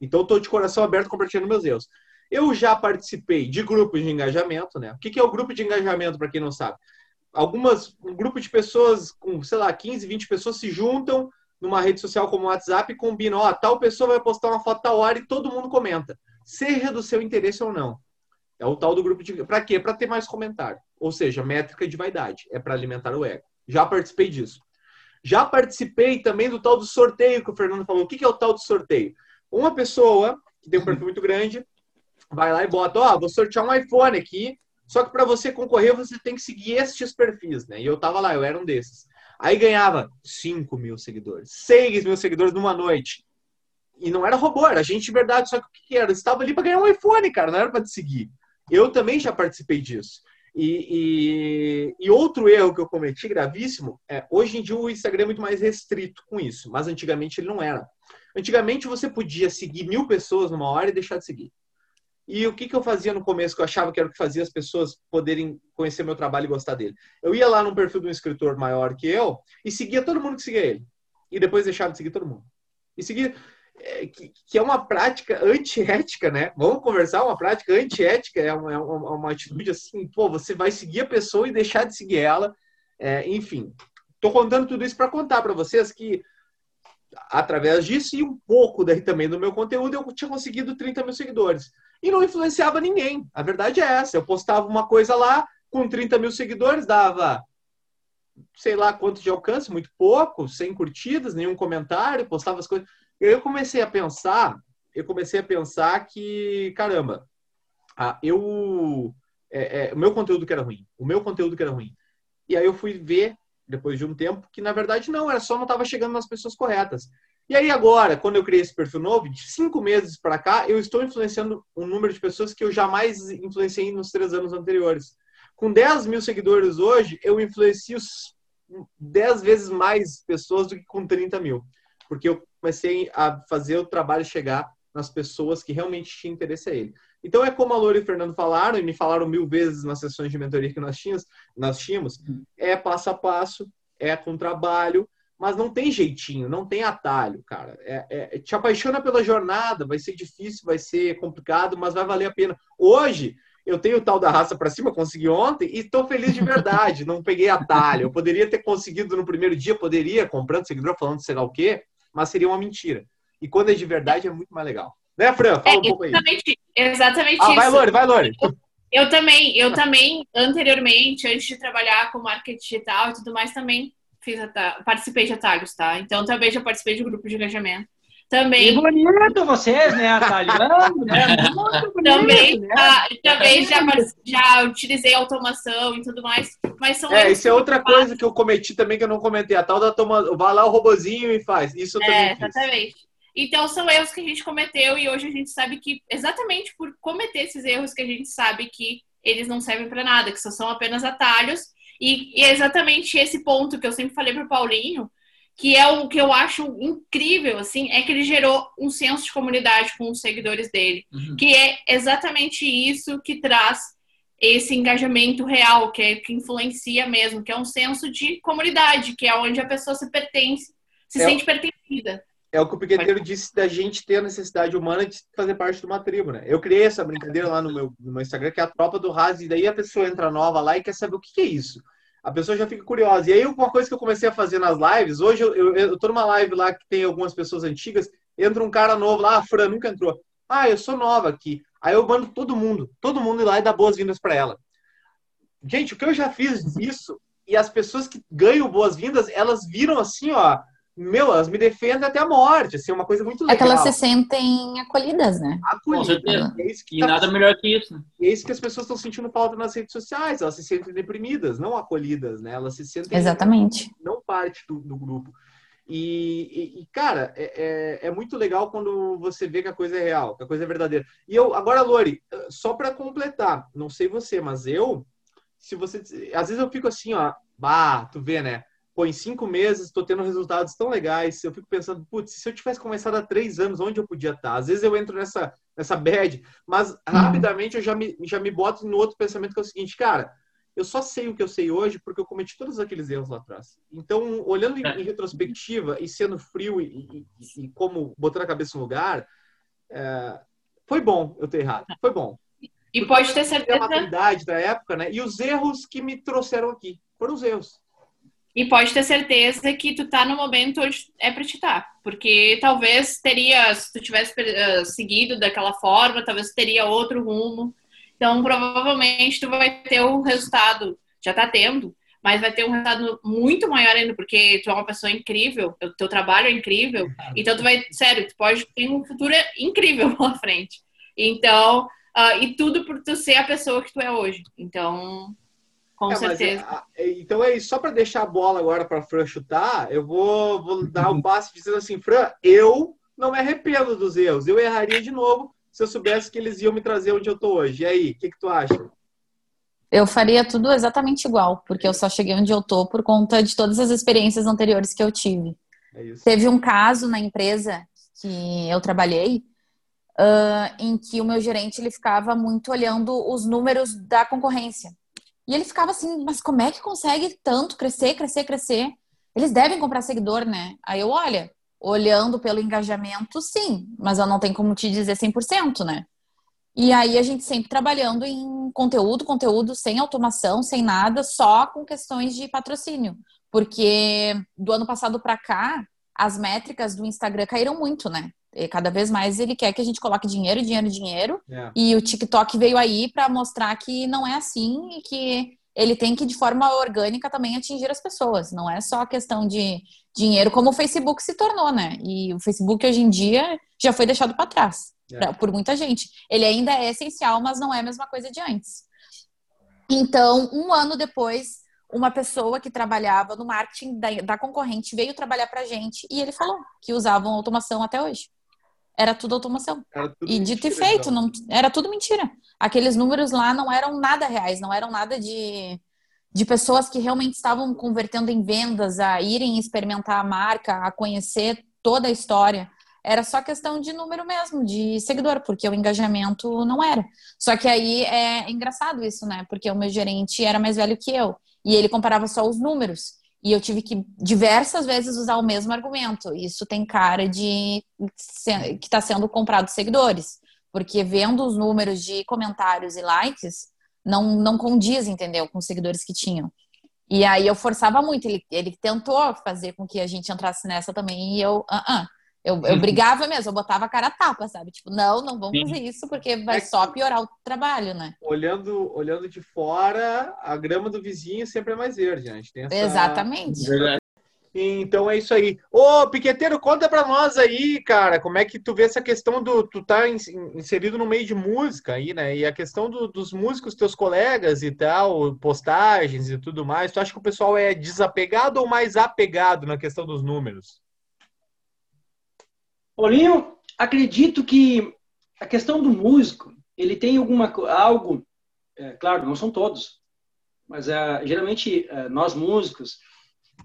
Então, eu estou de coração aberto compartilhando meus erros. Eu já participei de grupos de engajamento, né? O que é o grupo de engajamento, para quem não sabe? Algumas, um grupo de pessoas com, sei lá, 15, 20 pessoas se juntam numa rede social como o WhatsApp e combinam, ó, tal pessoa vai postar uma foto tal hora e todo mundo comenta, seja do seu interesse ou não. É o tal do grupo de. Para quê? Para ter mais comentário. Ou seja, métrica de vaidade. É para alimentar o ego. Já participei disso. Já participei também do tal do sorteio que o Fernando falou. O que é o tal do sorteio? Uma pessoa que tem um perfil muito grande vai lá e bota, ó, oh, vou sortear um iPhone aqui, só que para você concorrer você tem que seguir estes perfis, né? E eu tava lá, eu era um desses. Aí ganhava 5 mil seguidores, 6 mil seguidores numa noite. E não era robô, era gente de verdade, só que o que era? Eu estava ali para ganhar um iPhone, cara, não era para te seguir. Eu também já participei disso. E, e, e, outro erro que eu cometi gravíssimo é hoje em dia o Instagram é muito mais restrito com isso, mas antigamente ele não era. Antigamente você podia seguir mil pessoas numa hora e deixar de seguir. E o que, que eu fazia no começo, que eu achava que era o que fazia as pessoas poderem conhecer meu trabalho e gostar dele? Eu ia lá num perfil de um escritor maior que eu e seguia todo mundo que seguia ele. E depois deixava de seguir todo mundo. E seguia. É, que, que, é uma prática antiética, né? Vamos conversar, uma prática antiética, é uma, é uma, uma, atitude assim, pô, você vai seguir a pessoa e deixar de seguir ela. É, enfim, tô contando tudo isso para contar para vocês que através disso e um pouco daí também do meu conteúdo, eu tinha conseguido 30 mil seguidores e não influenciava ninguém. A verdade é essa. Eu postava uma coisa lá, com 30 mil seguidores, dava sei lá quanto de alcance, muito pouco, sem curtidas, nenhum comentário, postava as coisas. Eu comecei a pensar, eu comecei a pensar que, caramba, ah, eu. É, é, o meu conteúdo que era ruim. O meu conteúdo que era ruim. E aí eu fui ver, depois de um tempo, que na verdade não, era só não estava chegando nas pessoas corretas. E aí agora, quando eu criei esse perfil novo, de cinco meses para cá, eu estou influenciando um número de pessoas que eu jamais influenciei nos três anos anteriores. Com 10 mil seguidores hoje, eu influencio 10 vezes mais pessoas do que com 30 mil. Porque eu comecei a fazer o trabalho chegar nas pessoas que realmente tinham interesse a ele. Então é como a Loura e o Fernando falaram, e me falaram mil vezes nas sessões de mentoria que nós tínhamos, nós tínhamos é passo a passo, é com trabalho, mas não tem jeitinho, não tem atalho, cara. É, é, te apaixona pela jornada, vai ser difícil, vai ser complicado, mas vai valer a pena. Hoje, eu tenho o tal da raça para cima, consegui ontem, e estou feliz de verdade, não peguei atalho. Eu poderia ter conseguido no primeiro dia, poderia, comprando seguidor, falando sei lá o quê, mas seria uma mentira. E quando é de verdade, é muito mais legal. Né, Fran? Fala é, um pouco aí. Exatamente ah, isso. Vai, Lore, vai, Lore. Eu, eu também, eu também, anteriormente, antes de trabalhar com marketing digital e tudo mais, também fiz participei de atalhos, tá? Então também já participei de grupo de engajamento. Também. Que bonito vocês, né? Atalhando, né? Muito bonito, também, né? Ah, também já, já utilizei automação e tudo mais. Mas são É, isso é outra coisa que eu cometi também que eu não comentei. A tal da toma... vai lá o robozinho e faz. Isso eu também é, Exatamente. Fiz. Então são erros que a gente cometeu e hoje a gente sabe que exatamente por cometer esses erros que a gente sabe que eles não servem para nada, que só são apenas atalhos e, e é exatamente esse ponto que eu sempre falei para o Paulinho, que é o que eu acho incrível, assim, é que ele gerou um senso de comunidade com os seguidores dele, uhum. que é exatamente isso que traz esse engajamento real, que é que influencia mesmo, que é um senso de comunidade, que é onde a pessoa se pertence, se é sente pertencida. É o que o Piqueteiro disse da gente ter a necessidade humana de fazer parte de uma tribo, né? Eu criei essa brincadeira lá no meu, no meu Instagram, que é a tropa do Raz, e daí a pessoa entra nova lá e quer saber o que, que é isso a pessoa já fica curiosa. E aí, uma coisa que eu comecei a fazer nas lives, hoje eu, eu, eu tô numa live lá que tem algumas pessoas antigas, entra um cara novo lá, a Fran nunca entrou. Ah, eu sou nova aqui. Aí eu mando todo mundo, todo mundo ir lá e dar boas-vindas para ela. Gente, o que eu já fiz isso, e as pessoas que ganham boas-vindas, elas viram assim, ó, meu, elas me defendem até a morte, assim, é uma coisa muito legal. É que elas se sentem acolhidas, né? Acolhidas. É e tá... nada melhor que isso. É isso que as pessoas estão sentindo falta nas redes sociais, elas se sentem deprimidas, não acolhidas, né? Elas se sentem... Exatamente. Não parte do, do grupo. E, e, e cara, é, é, é, muito legal quando você vê que a coisa é real, que a coisa é verdadeira. E eu, agora, Lori, só para completar, não sei você, mas eu, se você, às vezes eu fico assim, ó, bah, tu vê, né? Pô, em cinco meses estou tendo resultados tão legais. Eu fico pensando, putz, se eu tivesse começado há três anos, onde eu podia estar? Às vezes eu entro nessa, nessa bad, mas uhum. rapidamente eu já me, já me boto no outro pensamento que é o seguinte, cara, eu só sei o que eu sei hoje porque eu cometi todos aqueles erros lá atrás. Então, olhando em, em retrospectiva e sendo frio e, e, e, como botando a cabeça no lugar, é, foi bom eu ter errado. Foi bom. E porque pode ter certeza. A maturidade da época, né? E os erros que me trouxeram aqui foram os erros. E pode ter certeza que tu tá no momento onde é para te estar. Porque talvez teria, se tu tivesse uh, seguido daquela forma, talvez teria outro rumo. Então, provavelmente, tu vai ter um resultado, já tá tendo, mas vai ter um resultado muito maior ainda, porque tu é uma pessoa incrível, o teu trabalho é incrível. Então, tu vai, sério, tu pode ter um futuro incrível pela frente. Então, uh, e tudo por tu ser a pessoa que tu é hoje. Então, com é, certeza. É, então é isso. Só para deixar a bola agora para Fran chutar, eu vou, vou dar um passe dizendo assim, Fran, eu não me arrependo dos erros. Eu erraria de novo se eu soubesse que eles iam me trazer onde eu tô hoje. E aí, o que, que tu acha? Eu faria tudo exatamente igual, porque eu só cheguei onde eu tô por conta de todas as experiências anteriores que eu tive. É Teve um caso na empresa que eu trabalhei uh, em que o meu gerente ele ficava muito olhando os números da concorrência. E ele ficava assim, mas como é que consegue tanto crescer, crescer, crescer? Eles devem comprar seguidor, né? Aí eu, olha, olhando pelo engajamento, sim, mas eu não tenho como te dizer 100%, né? E aí a gente sempre trabalhando em conteúdo, conteúdo sem automação, sem nada, só com questões de patrocínio. Porque do ano passado para cá, as métricas do Instagram caíram muito, né? Cada vez mais ele quer que a gente coloque dinheiro, dinheiro, dinheiro. É. E o TikTok veio aí para mostrar que não é assim e que ele tem que, de forma orgânica, também atingir as pessoas. Não é só questão de dinheiro, como o Facebook se tornou, né? E o Facebook hoje em dia já foi deixado para trás é. pra, por muita gente. Ele ainda é essencial, mas não é a mesma coisa de antes. Então, um ano depois, uma pessoa que trabalhava no marketing da, da concorrente veio trabalhar para a gente e ele falou que usavam automação até hoje. Era tudo automação. Era tudo e dito mentira, e feito, então. não, era tudo mentira. Aqueles números lá não eram nada reais, não eram nada de, de pessoas que realmente estavam convertendo em vendas, a irem experimentar a marca, a conhecer toda a história. Era só questão de número mesmo, de seguidor, porque o engajamento não era. Só que aí é engraçado isso, né? Porque o meu gerente era mais velho que eu. E ele comparava só os números. E eu tive que diversas vezes usar o mesmo argumento. Isso tem cara de que está sendo comprado seguidores, porque vendo os números de comentários e likes, não, não condiz, entendeu, com os seguidores que tinham. E aí eu forçava muito. Ele, ele tentou fazer com que a gente entrasse nessa também, e eu, uh -uh. Eu, eu brigava mesmo, eu botava a cara a tapa, sabe? Tipo, não, não vamos fazer isso porque vai é só piorar o trabalho, né? Olhando, olhando de fora, a grama do vizinho sempre é mais verde, né? A gente tem essa... Exatamente. Então é isso aí. Ô, Piqueteiro, conta pra nós aí, cara, como é que tu vê essa questão do. Tu tá inserido no meio de música aí, né? E a questão do, dos músicos, teus colegas e tal, postagens e tudo mais. Tu acha que o pessoal é desapegado ou mais apegado na questão dos números? Paulinho, acredito que a questão do músico, ele tem alguma algo, é, claro, não são todos, mas é, geralmente é, nós músicos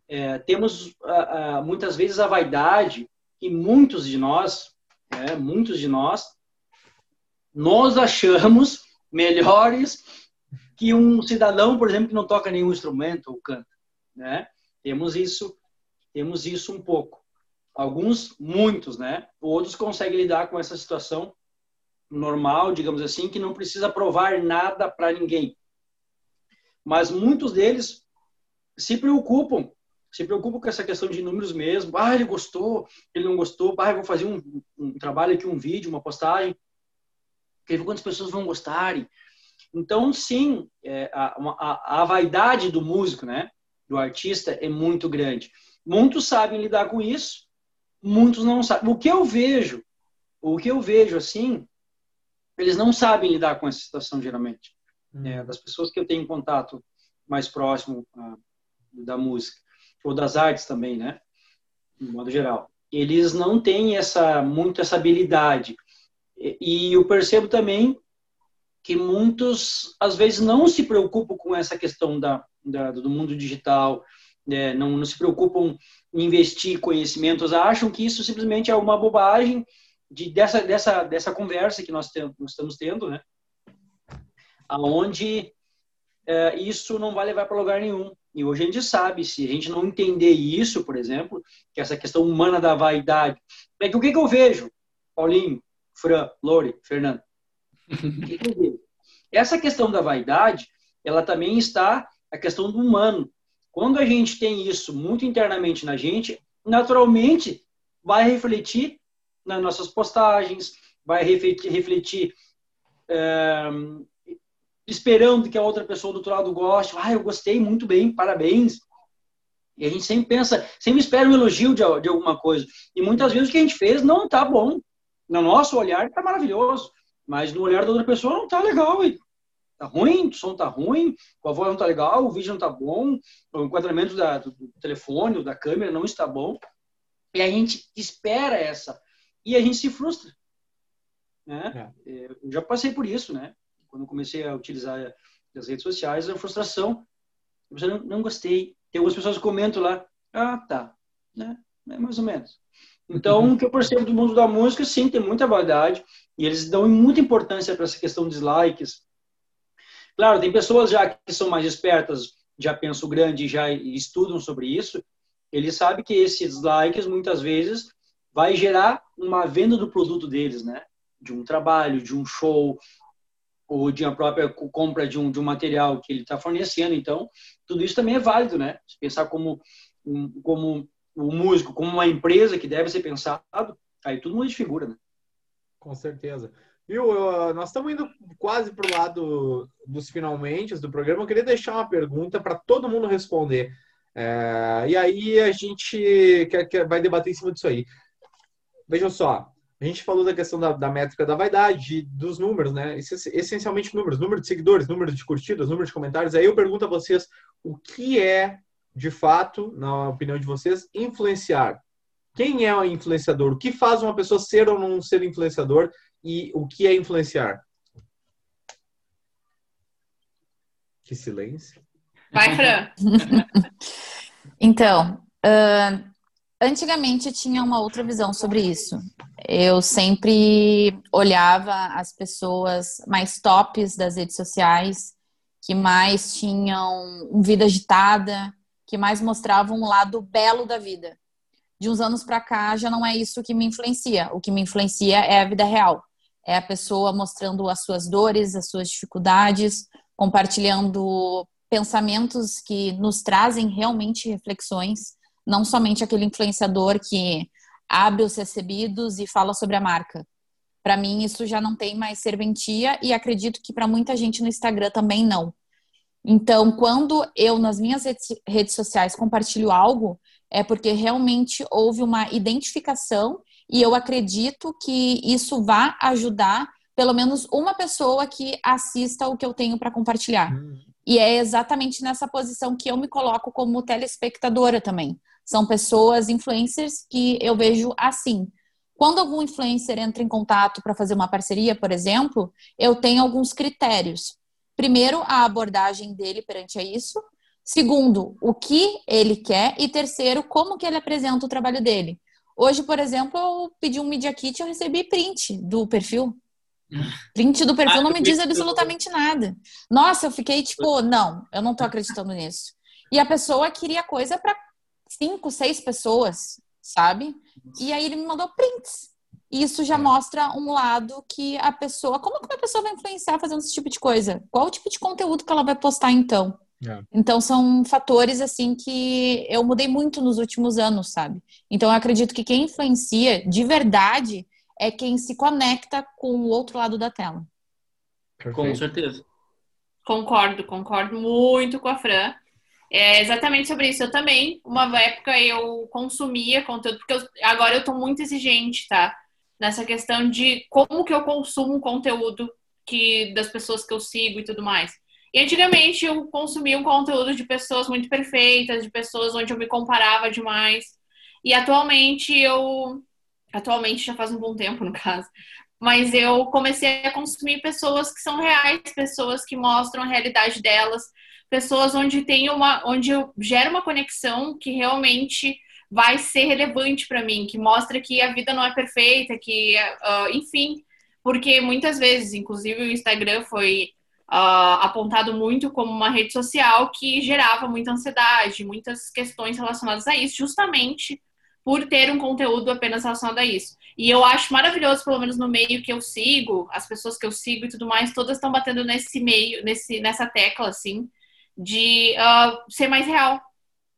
é, temos muitas vezes a vaidade e muitos de nós, é, muitos de nós, nós achamos melhores que um cidadão, por exemplo, que não toca nenhum instrumento ou canta, né? Temos isso, temos isso um pouco. Alguns, muitos, né? Outros conseguem lidar com essa situação normal, digamos assim, que não precisa provar nada para ninguém. Mas muitos deles se preocupam, se preocupam com essa questão de números mesmo. Ah, ele gostou, ele não gostou. Ah, vou fazer um, um trabalho aqui, um vídeo, uma postagem. Quer ver quantas pessoas vão gostarem. Então, sim, é, a, a, a vaidade do músico, né? Do artista é muito grande. Muitos sabem lidar com isso, muitos não sabem. O que eu vejo, o que eu vejo assim, eles não sabem lidar com essa situação geralmente. É, das pessoas que eu tenho contato mais próximo uh, da música ou das artes também, né, de modo geral, eles não têm essa muito essa habilidade. E, e eu percebo também que muitos às vezes não se preocupam com essa questão da, da do mundo digital, né, não, não se preocupam investir conhecimentos, acham que isso simplesmente é uma bobagem de, dessa, dessa, dessa conversa que nós, temos, nós estamos tendo, né? Aonde é, isso não vai levar para lugar nenhum. E hoje a gente sabe, se a gente não entender isso, por exemplo, que essa questão humana da vaidade, é que o que, que eu vejo, Paulinho, Fran, Lori, Fernando? Que, que? Essa questão da vaidade, ela também está a questão do humano. Quando a gente tem isso muito internamente na gente, naturalmente vai refletir nas nossas postagens, vai refletir, refletir é, esperando que a outra pessoa do outro lado goste. Ah, eu gostei muito bem, parabéns. E a gente sempre pensa, sempre espera um elogio de, de alguma coisa. E muitas vezes o que a gente fez não está bom. No nosso olhar está maravilhoso, mas no olhar da outra pessoa não está legal. E tá ruim, o som tá ruim, a voz não tá legal, o vídeo não tá bom, o enquadramento da, do, telefone, da câmera não está bom. E a gente espera essa. E a gente se frustra. Né? É. é eu já passei por isso, né? Quando eu comecei a utilizar as redes sociais, a frustração. Eu não, não gostei. Tem algumas pessoas que comentam lá, ah, tá, né? É mais ou menos. Então, o que eu percebo do mundo da música, sim, tem muita validade e eles dão muita importância para essa questão de likes. Claro, tem pessoas já que são mais espertas, já pensam grande, já estudam sobre isso. Eles sabem que esses likes, muitas vezes, vai gerar uma venda do produto deles, né? De um trabalho, de um show, ou de uma própria compra de um, de um material que ele está fornecendo. Então, tudo isso também é válido, né? Se pensar como, um, como o músico, como uma empresa que deve ser pensado, aí tudo muda de figura, né? Com certeza. Viu, eu, nós estamos indo quase para o lado dos finalmente do programa. Eu queria deixar uma pergunta para todo mundo responder. É, e aí a gente quer, quer, vai debater em cima disso aí. Vejam só, a gente falou da questão da, da métrica da vaidade, dos números, né? Essencialmente números, número de seguidores, número de curtidas, número de comentários. Aí eu pergunto a vocês o que é, de fato, na opinião de vocês, influenciar. Quem é o influenciador? O que faz uma pessoa ser ou não ser influenciador? E o que é influenciar? Que silêncio. Vai, Fran. então, uh, antigamente tinha uma outra visão sobre isso. Eu sempre olhava as pessoas mais tops das redes sociais, que mais tinham vida agitada, que mais mostravam um lado belo da vida. De uns anos para cá já não é isso que me influencia. O que me influencia é a vida real. É a pessoa mostrando as suas dores, as suas dificuldades, compartilhando pensamentos que nos trazem realmente reflexões, não somente aquele influenciador que abre os recebidos e fala sobre a marca. Para mim, isso já não tem mais serventia e acredito que para muita gente no Instagram também não. Então, quando eu nas minhas redes sociais compartilho algo, é porque realmente houve uma identificação e eu acredito que isso vai ajudar pelo menos uma pessoa que assista o que eu tenho para compartilhar. Hum. E é exatamente nessa posição que eu me coloco como telespectadora também. São pessoas, influencers, que eu vejo assim. Quando algum influencer entra em contato para fazer uma parceria, por exemplo, eu tenho alguns critérios. Primeiro, a abordagem dele perante a isso. Segundo, o que ele quer. E terceiro, como que ele apresenta o trabalho dele. Hoje, por exemplo, eu pedi um Media Kit e eu recebi print do perfil. Print do perfil ah, não me diz absolutamente nada. Nossa, eu fiquei tipo, não, eu não tô acreditando nisso. E a pessoa queria coisa para cinco, seis pessoas, sabe? E aí ele me mandou prints. E isso já é. mostra um lado que a pessoa. Como que uma pessoa vai influenciar fazendo esse tipo de coisa? Qual o tipo de conteúdo que ela vai postar então? É. Então são fatores assim que eu mudei muito nos últimos anos, sabe? Então eu acredito que quem influencia de verdade é quem se conecta com o outro lado da tela. Perfeito. Com certeza. Concordo, concordo muito com a Fran. É exatamente sobre isso. Eu também, uma época eu consumia conteúdo, porque eu, agora eu tô muito exigente, tá? Nessa questão de como que eu consumo conteúdo que das pessoas que eu sigo e tudo mais. E antigamente eu consumia um conteúdo de pessoas muito perfeitas, de pessoas onde eu me comparava demais. E atualmente eu. Atualmente já faz um bom tempo, no caso. Mas eu comecei a consumir pessoas que são reais, pessoas que mostram a realidade delas, pessoas onde tem uma. onde eu gero uma conexão que realmente vai ser relevante para mim, que mostra que a vida não é perfeita, que, uh, enfim, porque muitas vezes, inclusive o Instagram foi uh, apontado muito como uma rede social que gerava muita ansiedade, muitas questões relacionadas a isso, justamente por ter um conteúdo apenas relacionado a isso. E eu acho maravilhoso, pelo menos no meio que eu sigo, as pessoas que eu sigo e tudo mais, todas estão batendo nesse meio, nesse, nessa tecla, assim, de uh, ser mais real,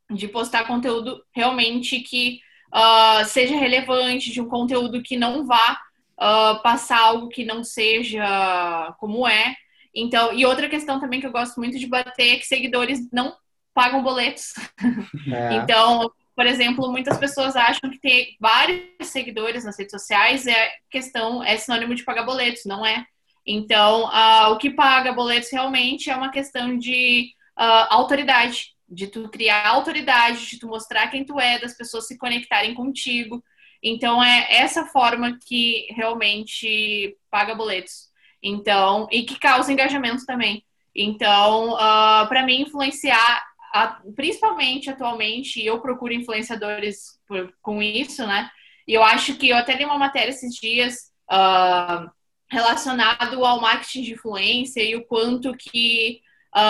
de postar conteúdo realmente que uh, seja relevante, de um conteúdo que não vá uh, passar algo que não seja como é, então, e outra questão também que eu gosto muito de bater é que seguidores não pagam boletos. É. então, por exemplo, muitas pessoas acham que ter vários seguidores nas redes sociais é questão, é sinônimo de pagar boletos, não é? Então, uh, o que paga boletos realmente é uma questão de uh, autoridade, de tu criar autoridade, de tu mostrar quem tu é, das pessoas se conectarem contigo. Então, é essa forma que realmente paga boletos. Então, e que causa engajamento também. Então, uh, ah, para mim, influenciar, a, principalmente atualmente, eu procuro influenciadores por, com isso, né? E eu acho que eu até li uma matéria esses dias uh, relacionado ao marketing de influência e o quanto que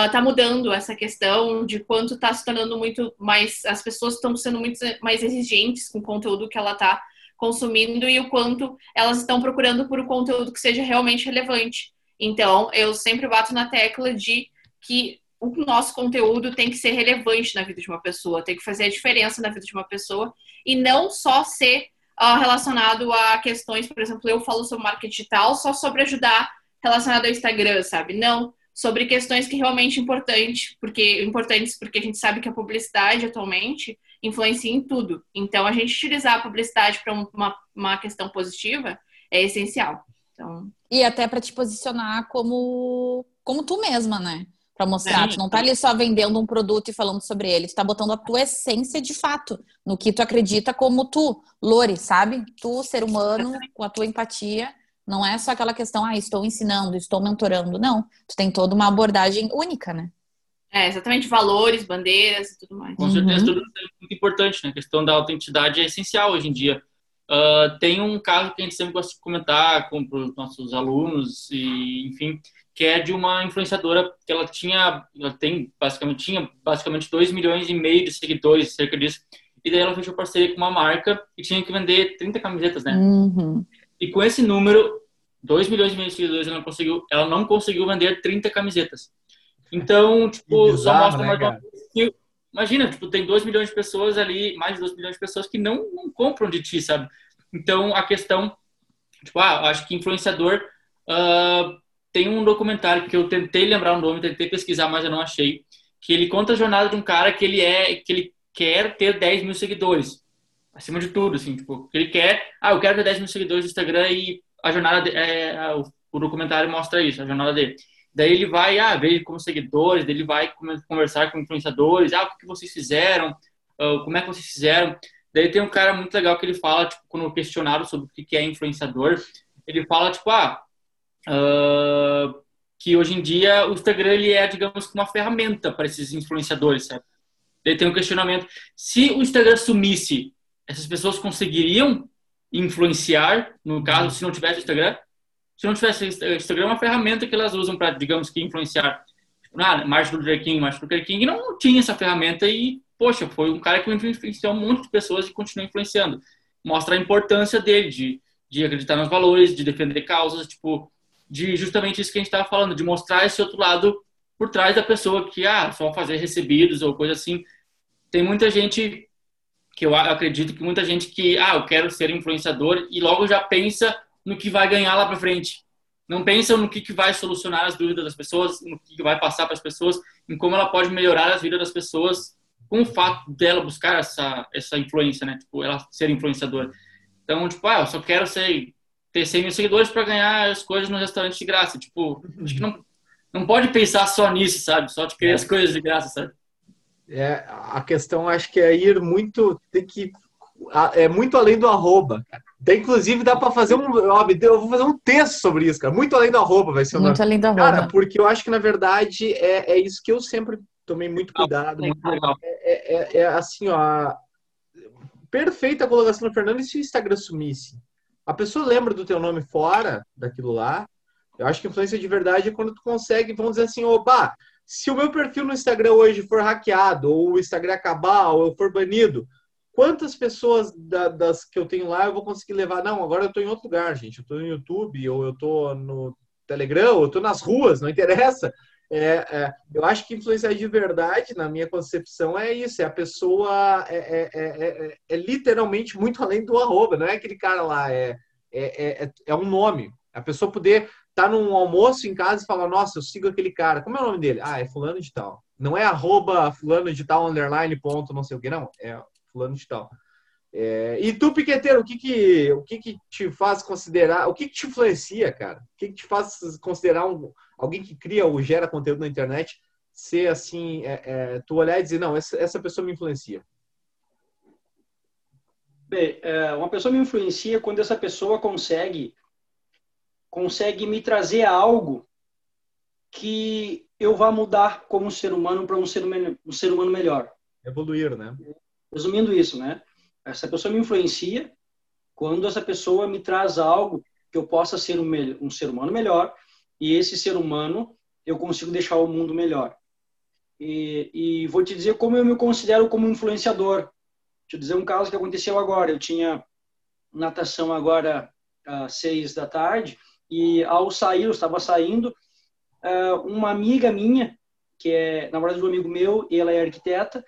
está uh, mudando essa questão de quanto está se tornando muito mais as pessoas estão sendo muito mais exigentes com o conteúdo que ela está consumindo e o quanto elas estão procurando por um conteúdo que seja realmente relevante. Então, eu sempre bato na tecla de que o nosso conteúdo tem que ser relevante na vida de uma pessoa, tem que fazer a diferença na vida de uma pessoa e não só ser uh, relacionado a questões, por exemplo, eu falo sobre marketing digital só sobre ajudar relacionado ao Instagram, sabe? Não, sobre questões que realmente importante, porque importantes porque a gente sabe que a publicidade atualmente influencia em tudo. Então, a gente utilizar a publicidade para uma, uma questão positiva é essencial. Então... E até para te posicionar como, como tu mesma, né? Para mostrar, tu não tá ali só vendendo um produto e falando sobre ele, tu tá botando a tua essência de fato, no que tu acredita como tu, Lore, sabe? Tu, ser humano, com a tua empatia, não é só aquela questão, ah, estou ensinando, estou mentorando, não. Tu tem toda uma abordagem única, né? É, exatamente, valores, bandeiras e tudo mais. Com certeza, uhum. tudo é muito importante, né? A questão da autenticidade é essencial hoje em dia. Uh, tem um caso que a gente sempre gosta de comentar com os nossos alunos, e enfim, que é de uma influenciadora que ela tinha, ela tem basicamente, tinha basicamente 2 milhões e meio de seguidores, cerca disso, e daí ela fechou parceria com uma marca e tinha que vender 30 camisetas, né? Uhum. E com esse número, 2 milhões e meio de seguidores, ela não conseguiu, ela não conseguiu vender 30 camisetas. Então, tipo, bizarro, só mostra né, mais uma vez que, imagina, tipo, tem 2 milhões de pessoas ali, mais de 2 milhões de pessoas que não, não compram de ti, sabe? Então, a questão, tipo, ah, acho que influenciador, uh, tem um documentário que eu tentei lembrar o nome, tentei pesquisar, mas eu não achei, que ele conta a jornada de um cara que ele é, que ele quer ter 10 mil seguidores, acima de tudo, assim, tipo, ele quer, ah, eu quero ter 10 mil seguidores no Instagram e a jornada, de, é, o, o documentário mostra isso, a jornada dele. Daí ele vai, ah, ver como seguidores, daí ele vai conversar com influenciadores, ah, o que vocês fizeram, uh, como é que vocês fizeram. Daí tem um cara muito legal que ele fala, tipo, quando questionado sobre o que é influenciador, ele fala, tipo, ah, uh, que hoje em dia o Instagram ele é, digamos, uma ferramenta para esses influenciadores, sabe? Daí tem um questionamento, se o Instagram sumisse, essas pessoas conseguiriam influenciar, no caso, se não tivesse o Instagram? Se não tivesse Instagram, é uma ferramenta que elas usam para, digamos que, influenciar. Ah, Martin Luther King, Martin Luther King não tinha essa ferramenta e, poxa, foi um cara que influenciou um monte de pessoas e continua influenciando. Mostra a importância dele de, de acreditar nos valores, de defender causas, tipo, de justamente isso que a gente estava falando, de mostrar esse outro lado por trás da pessoa que, ah, só fazer recebidos ou coisa assim. Tem muita gente que eu acredito que muita gente que, ah, eu quero ser influenciador e logo já pensa no que vai ganhar lá para frente. Não pensam no que, que vai solucionar as dúvidas das pessoas, no que, que vai passar para as pessoas, em como ela pode melhorar as vidas das pessoas com o fato dela buscar essa, essa influência, né? Tipo, ela ser influenciadora. Então, tipo, ah, eu só quero ser, ter 100 mil seguidores para ganhar as coisas no restaurante de graça. Tipo, acho que não, não pode pensar só nisso, sabe? Só de querer é. as coisas de graça, sabe? É, a questão acho que é ir muito, tem que é muito além do arroba. Tem, inclusive, dá para fazer um. Eu vou fazer um texto sobre isso, cara. Muito além do arroba vai ser o Muito além do arroba. Cara, porque eu acho que, na verdade, é, é isso que eu sempre tomei muito cuidado. Muito é, é, é, assim, ó. Perfeita a colocação do Fernando. E se o Instagram sumisse? A pessoa lembra do teu nome fora daquilo lá. Eu acho que influência de verdade é quando tu consegue, vamos dizer assim, opa, se o meu perfil no Instagram hoje for hackeado, ou o Instagram acabar, ou eu for banido, quantas pessoas da, das que eu tenho lá eu vou conseguir levar? Não, agora eu estou em outro lugar, gente. Eu estou no YouTube, ou eu estou no Telegram, ou eu estou nas ruas, não interessa. É, é, eu acho que influenciar de verdade, na minha concepção, é isso. É a pessoa é, é, é, é literalmente muito além do arroba. Não é aquele cara lá, é, é, é, um nome. A pessoa poder estar tá num almoço em casa e falar, nossa, eu sigo aquele cara. Como é o nome dele? Ah, é fulano de tal. Não é arroba fulano de tal, underline, ponto, não sei o que, não. É fulano de tal. É, e tu, piqueteiro, o que que, o que que te faz considerar, o que que te influencia, cara? O que que te faz considerar um, alguém que cria ou gera conteúdo na internet ser assim, é, é, tu olhar e dizer, não, essa, essa pessoa me influencia? Bem, é, uma pessoa me influencia quando essa pessoa consegue consegue me trazer algo que eu vá mudar como ser humano para um ser, um ser humano melhor. Evoluir, né? Resumindo isso, né? Essa pessoa me influencia quando essa pessoa me traz algo que eu possa ser um, um ser humano melhor e esse ser humano eu consigo deixar o mundo melhor. E, e, vou te dizer como eu me considero como influenciador. Eu dizer um caso que aconteceu agora. Eu tinha natação agora às seis da tarde e ao sair, eu estava saindo, ah, uma amiga minha, que é, na verdade, um amigo meu, e ela é arquiteta,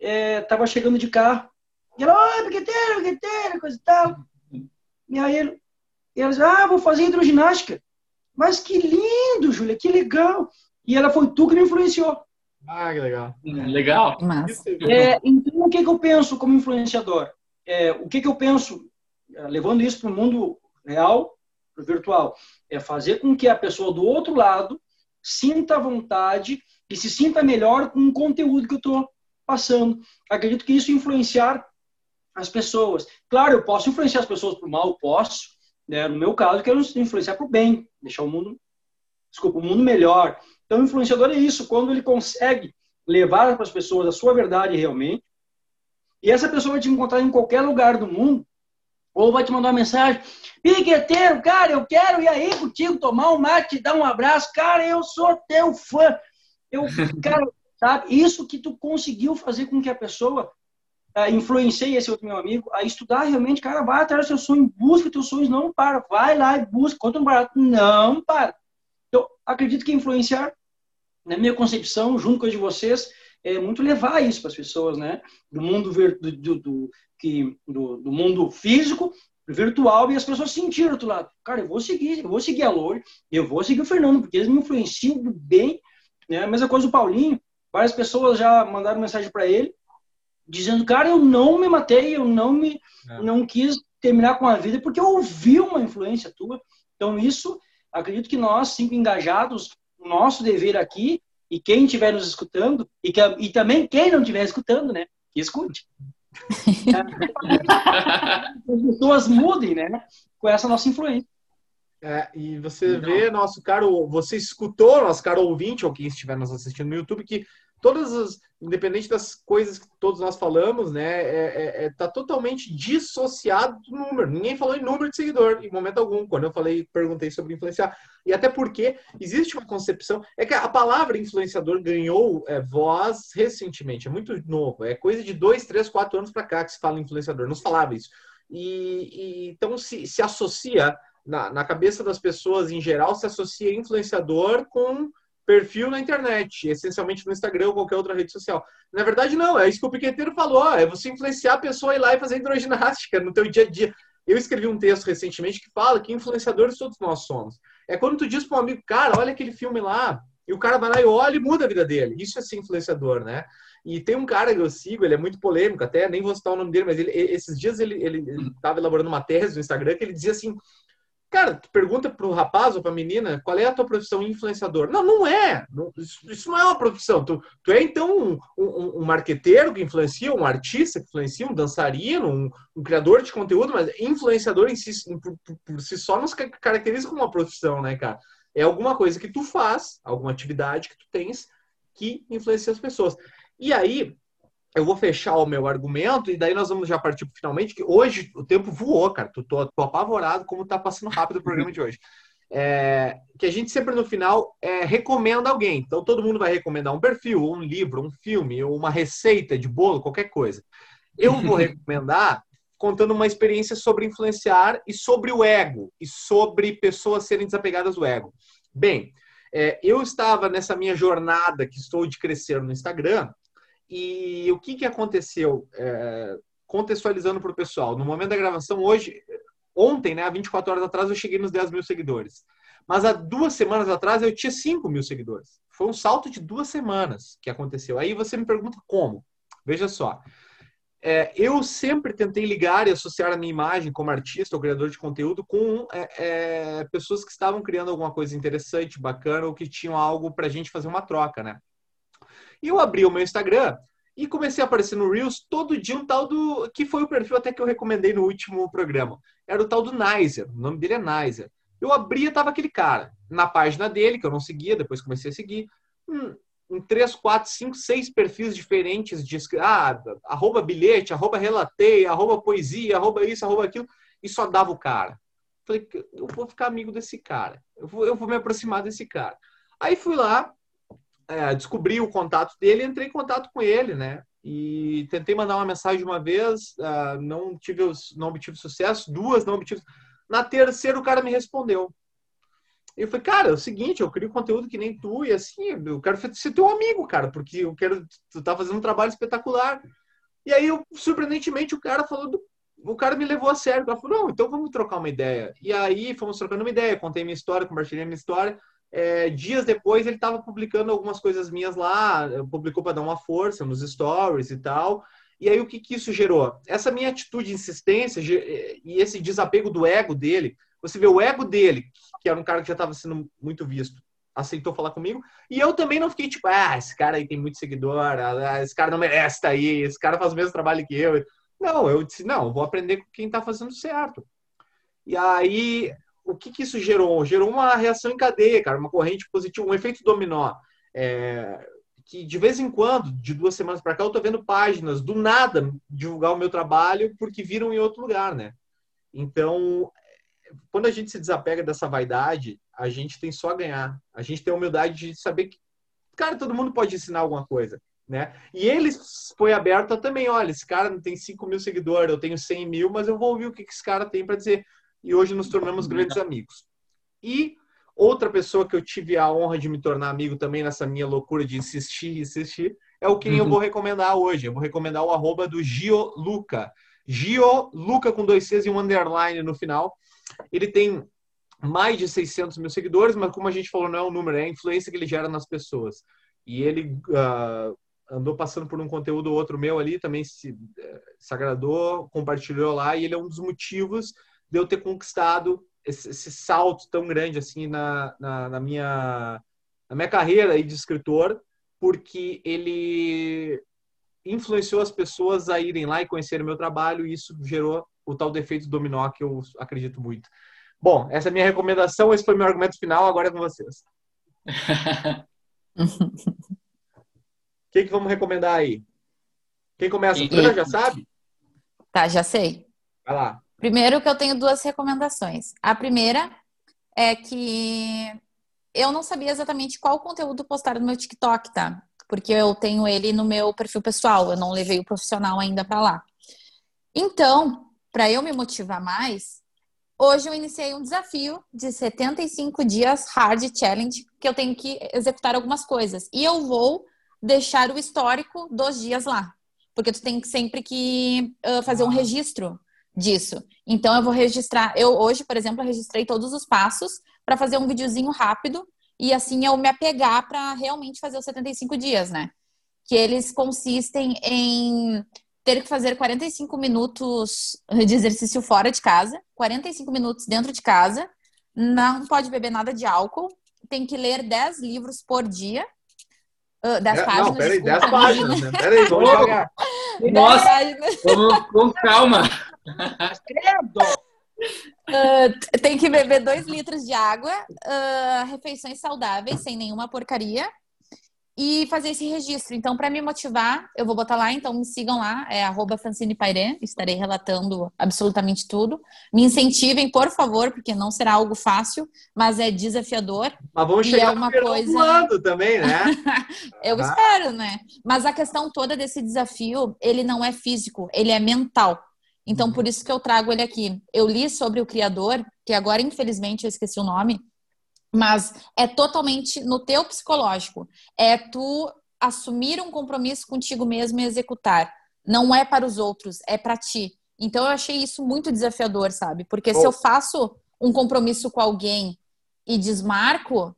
estava é, chegando de carro. E ela, oi, piqueteiro, piqueteiro, coisa e tal. E aí ele, ela disse, ah, vou fazer hidroginástica. Mas que lindo, Júlia, que legal. E ela foi tu que me influenciou. Ah, que legal. Legal. É, então, o que, que eu penso como influenciador? É, o que, que eu penso, é, levando isso para o mundo real, para o virtual, é fazer com que a pessoa do outro lado sinta vontade e se sinta melhor com o conteúdo que eu estou passando. Acredito que isso influenciar as pessoas. Claro, eu posso influenciar as pessoas para o mal, posso. Né? No meu caso, quero influenciar para o bem, deixar o mundo, desculpa, o mundo melhor. Então, o influenciador é isso, quando ele consegue levar para as pessoas a sua verdade realmente, e essa pessoa vai te encontrar em qualquer lugar do mundo, ou vai te mandar uma mensagem, piqueteiro, cara, eu quero ir aí contigo tomar um mate, dar um abraço, cara, eu sou teu fã. Eu, cara, sabe? Isso que tu conseguiu fazer com que a pessoa uh, influencie esse outro meu amigo a estudar realmente, cara, vai atrás do seu sonho, busca teus sonhos, não para, vai lá e busca, quanto um barato, não para. Então, acredito que influenciar, na minha concepção, junto com a de vocês, é muito levar isso para as pessoas, né? Do mundo do, do, do, que, do, do mundo físico virtual e as pessoas sentiram do lado. Cara, eu vou seguir, eu vou seguir a Lore, eu vou seguir o Fernando, porque eles me influenciam bem. Né? A mesma coisa o Paulinho, várias pessoas já mandaram mensagem para ele, dizendo, cara, eu não me matei, eu não me é. não quis terminar com a vida porque eu ouvi uma influência tua. Então isso, acredito que nós, cinco engajados, nosso dever aqui e quem estiver nos escutando e, que, e também quem não estiver escutando, né, que escute. As pessoas mudem, né, com essa nossa influência. É, e você vê, nosso caro, você escutou, nosso caro ouvinte, ou quem estiver nos assistindo no YouTube, que todas as, independente das coisas que todos nós falamos, né, é, é, é, tá totalmente dissociado do número. Ninguém falou em número de seguidor em momento algum. Quando eu falei, perguntei sobre influenciar. E até porque existe uma concepção, é que a palavra influenciador ganhou é, voz recentemente, é muito novo, é coisa de dois, três, quatro anos para cá que se fala influenciador. Não se falava isso. E, e então se, se associa na, na cabeça das pessoas em geral se associa influenciador com perfil na internet, essencialmente no Instagram ou qualquer outra rede social. Na verdade, não, é isso que o Piqueteiro falou, é você influenciar a pessoa a ir lá e fazer hidroginástica no teu dia a dia. Eu escrevi um texto recentemente que fala que influenciadores todos nós somos. É quando tu diz para um amigo, cara, olha aquele filme lá, e o cara vai lá e olha e muda a vida dele. Isso é ser influenciador, né? E tem um cara que eu sigo, ele é muito polêmico, até nem vou citar o nome dele, mas ele, esses dias ele estava elaborando uma tese no Instagram que ele dizia assim: Cara, tu pergunta pro rapaz ou pra menina qual é a tua profissão influenciador. Não, não é. isso, isso, não é uma profissão. Tu, tu é, então, um, um, um, marqueteiro que influencia, um artista que influencia, um dançarino, um, um criador de conteúdo, mas influenciador em si, por, por, por si só, não se caracteriza como uma profissão, né, cara? É alguma coisa que tu faz, alguma atividade que tu tens que influencia as pessoas. E aí, eu vou fechar o meu argumento e daí nós vamos já partir finalmente, que hoje o tempo voou, cara. Tô, tô, tô apavorado como tá passando rápido o programa de hoje. É, que a gente sempre no final é, recomenda alguém. Então todo mundo vai recomendar um perfil, um livro, um filme, uma receita de bolo, qualquer coisa. Eu vou recomendar contando uma experiência sobre influenciar e sobre o ego e sobre pessoas serem desapegadas do ego. Bem, é, eu estava nessa minha jornada que estou de crescer no Instagram e o que, que aconteceu? É, contextualizando para o pessoal, no momento da gravação, hoje, ontem, né, há 24 horas atrás, eu cheguei nos 10 mil seguidores. Mas há duas semanas atrás eu tinha 5 mil seguidores. Foi um salto de duas semanas que aconteceu. Aí você me pergunta como. Veja só. É, eu sempre tentei ligar e associar a minha imagem como artista ou criador de conteúdo com é, é, pessoas que estavam criando alguma coisa interessante, bacana, ou que tinham algo para a gente fazer uma troca, né? E eu abri o meu Instagram e comecei a aparecer no Reels todo dia um tal do. que foi o perfil até que eu recomendei no último programa. Era o tal do Nizer. O nome dele é Nizer. Eu abria, tava aquele cara. Na página dele, que eu não seguia, depois comecei a seguir. Hum, em três, quatro, cinco, seis perfis diferentes de ah, arroba bilhete, arroba relatei, arroba poesia, arroba isso, arroba aquilo. e só dava o cara. Falei, eu vou ficar amigo desse cara, eu vou, eu vou me aproximar desse cara. Aí fui lá, é, descobri o contato dele, entrei em contato com ele, né? E tentei mandar uma mensagem uma vez, uh, não tive não obtive sucesso, duas não obtive. Na terceira o cara me respondeu. Eu falei, cara, é o seguinte, eu crio conteúdo que nem tu, e assim, eu quero ser teu amigo, cara, porque eu quero. Tu tá fazendo um trabalho espetacular. E aí, eu, surpreendentemente, o cara falou do, o cara me levou a sério. Ele falou, não, então vamos trocar uma ideia. E aí fomos trocando uma ideia, contei minha história, compartilhei minha história. É, dias depois ele estava publicando algumas coisas minhas lá, publicou para dar uma força nos stories e tal. E aí o que, que isso gerou? Essa minha atitude de insistência e esse desapego do ego dele, você vê o ego dele, que era um cara que já estava sendo muito visto, aceitou falar comigo. E eu também não fiquei tipo, ah, esse cara aí tem muito seguidor, ah, esse cara não merece estar aí, esse cara faz o mesmo trabalho que eu. Não, eu disse, não, vou aprender com quem está fazendo certo. E aí, o que, que isso gerou? Gerou uma reação em cadeia, cara, uma corrente positiva, um efeito dominó. É, que de vez em quando, de duas semanas para cá, eu tô vendo páginas do nada divulgar o meu trabalho porque viram em outro lugar, né? Então, quando a gente se desapega dessa vaidade, a gente tem só a ganhar. A gente tem a humildade de saber que, cara, todo mundo pode ensinar alguma coisa né? E ele foi aberto também, olha, esse cara não tem 5 mil seguidores, eu tenho 100 mil, mas eu vou ouvir o que esse cara tem para dizer. E hoje nos tornamos grandes amigos. E outra pessoa que eu tive a honra de me tornar amigo também nessa minha loucura de insistir e insistir, é o quem uhum. eu vou recomendar hoje. Eu vou recomendar o arroba do Gio Luca. Gio Luca com dois Cs e um underline no final. Ele tem mais de 600 mil seguidores, mas como a gente falou, não é o número, é a influência que ele gera nas pessoas. E ele uh, andou passando por um conteúdo ou outro meu ali, também se, eh, se agradou, compartilhou lá, e ele é um dos motivos de eu ter conquistado esse, esse salto tão grande assim na, na, na, minha, na minha carreira aí de escritor, porque ele influenciou as pessoas a irem lá e conhecerem o meu trabalho, e isso gerou o tal defeito dominó que eu acredito muito. Bom, essa é a minha recomendação, esse foi meu argumento final, agora é com vocês. que, que vamos recomendar aí? Quem começa? E... já sabe? Tá, já sei. Vai lá. Primeiro que eu tenho duas recomendações. A primeira é que eu não sabia exatamente qual conteúdo postar no meu TikTok, tá? Porque eu tenho ele no meu perfil pessoal, eu não levei o profissional ainda para lá. Então, para eu me motivar mais, hoje eu iniciei um desafio de 75 dias hard challenge que eu tenho que executar algumas coisas. E eu vou deixar o histórico dos dias lá. Porque tu tem sempre que uh, fazer um registro disso. Então eu vou registrar. Eu hoje, por exemplo, eu registrei todos os passos para fazer um videozinho rápido e assim eu me apegar para realmente fazer os 75 dias, né? Que eles consistem em ter que fazer 45 minutos de exercício fora de casa, 45 minutos dentro de casa, não pode beber nada de álcool, tem que ler 10 livros por dia Uh, das é, páginas. Não, peraí, 10 páginas, né? Peraí, vamos jogar. Nossa, vamos com calma. Uh, tem que beber 2 litros de água, uh, refeições saudáveis, sem nenhuma porcaria, e fazer esse registro. Então, para me motivar, eu vou botar lá, então me sigam lá, é arroba Francine Pairé, estarei relatando absolutamente tudo. Me incentivem, por favor, porque não será algo fácil, mas é desafiador. Mas vamos chegar é uma coisa também, né? eu ah. espero, né? Mas a questão toda desse desafio, ele não é físico, ele é mental. Então, uhum. por isso que eu trago ele aqui. Eu li sobre o criador, que agora, infelizmente, eu esqueci o nome, mas é totalmente no teu psicológico. É tu assumir um compromisso contigo mesmo e executar. Não é para os outros, é para ti. Então eu achei isso muito desafiador, sabe? Porque oh. se eu faço um compromisso com alguém e desmarco,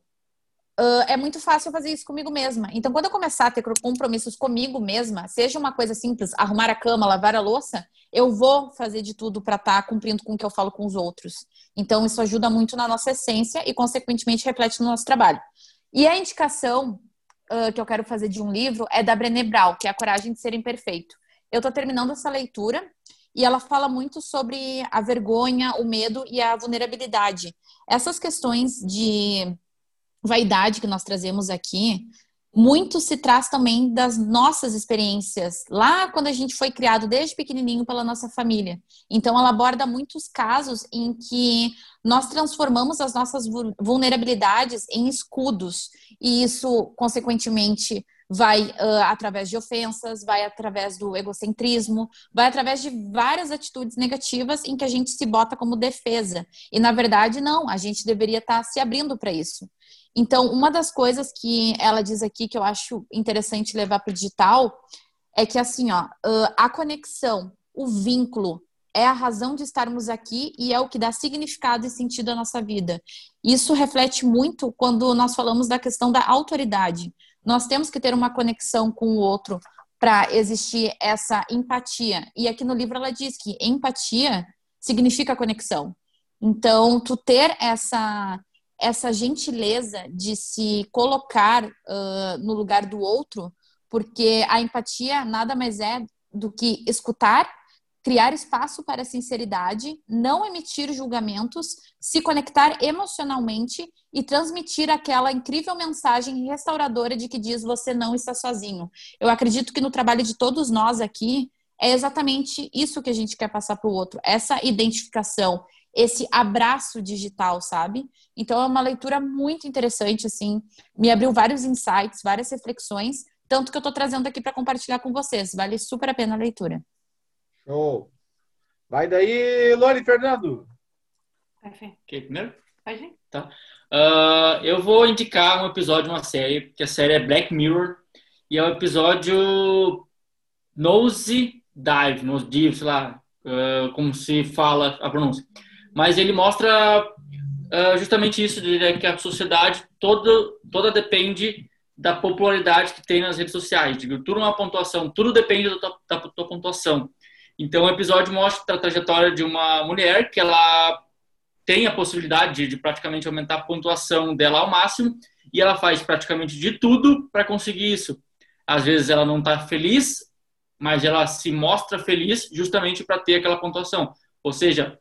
uh, é muito fácil fazer isso comigo mesma. Então, quando eu começar a ter compromissos comigo mesma, seja uma coisa simples, arrumar a cama, lavar a louça, eu vou fazer de tudo para estar tá cumprindo com o que eu falo com os outros. Então, isso ajuda muito na nossa essência e, consequentemente, reflete no nosso trabalho. E a indicação uh, que eu quero fazer de um livro é da Brené Brown, que é A Coragem de Ser Imperfeito. Eu estou terminando essa leitura e ela fala muito sobre a vergonha, o medo e a vulnerabilidade. Essas questões de vaidade que nós trazemos aqui, muito se traz também das nossas experiências, lá quando a gente foi criado desde pequenininho pela nossa família. Então, ela aborda muitos casos em que nós transformamos as nossas vulnerabilidades em escudos, e isso, consequentemente, vai uh, através de ofensas, vai através do egocentrismo, vai através de várias atitudes negativas em que a gente se bota como defesa. E, na verdade, não, a gente deveria estar se abrindo para isso. Então, uma das coisas que ela diz aqui que eu acho interessante levar para o digital é que, assim, ó, a conexão, o vínculo, é a razão de estarmos aqui e é o que dá significado e sentido à nossa vida. Isso reflete muito quando nós falamos da questão da autoridade. Nós temos que ter uma conexão com o outro para existir essa empatia. E aqui no livro ela diz que empatia significa conexão. Então, tu ter essa essa gentileza de se colocar uh, no lugar do outro, porque a empatia nada mais é do que escutar, criar espaço para sinceridade, não emitir julgamentos, se conectar emocionalmente e transmitir aquela incrível mensagem restauradora de que diz você não está sozinho. Eu acredito que no trabalho de todos nós aqui é exatamente isso que a gente quer passar para o outro, essa identificação, esse abraço digital, sabe? Então é uma leitura muito interessante, assim, me abriu vários insights, várias reflexões, tanto que eu estou trazendo aqui para compartilhar com vocês. Vale super a pena a leitura. Show! Vai daí, Lori Fernando. Ok, primeiro? Pode Tá. Uh, eu vou indicar um episódio de uma série, que a série é Black Mirror, e é o episódio Nose Dive, Nose Dive, sei lá, uh, como se fala a pronúncia mas ele mostra uh, justamente isso, de, que a sociedade toda, toda depende da popularidade que tem nas redes sociais. Tudo é uma pontuação, tudo depende da tua, da tua pontuação. Então, o episódio mostra a trajetória de uma mulher que ela tem a possibilidade de, de praticamente aumentar a pontuação dela ao máximo e ela faz praticamente de tudo para conseguir isso. Às vezes ela não está feliz, mas ela se mostra feliz justamente para ter aquela pontuação. Ou seja,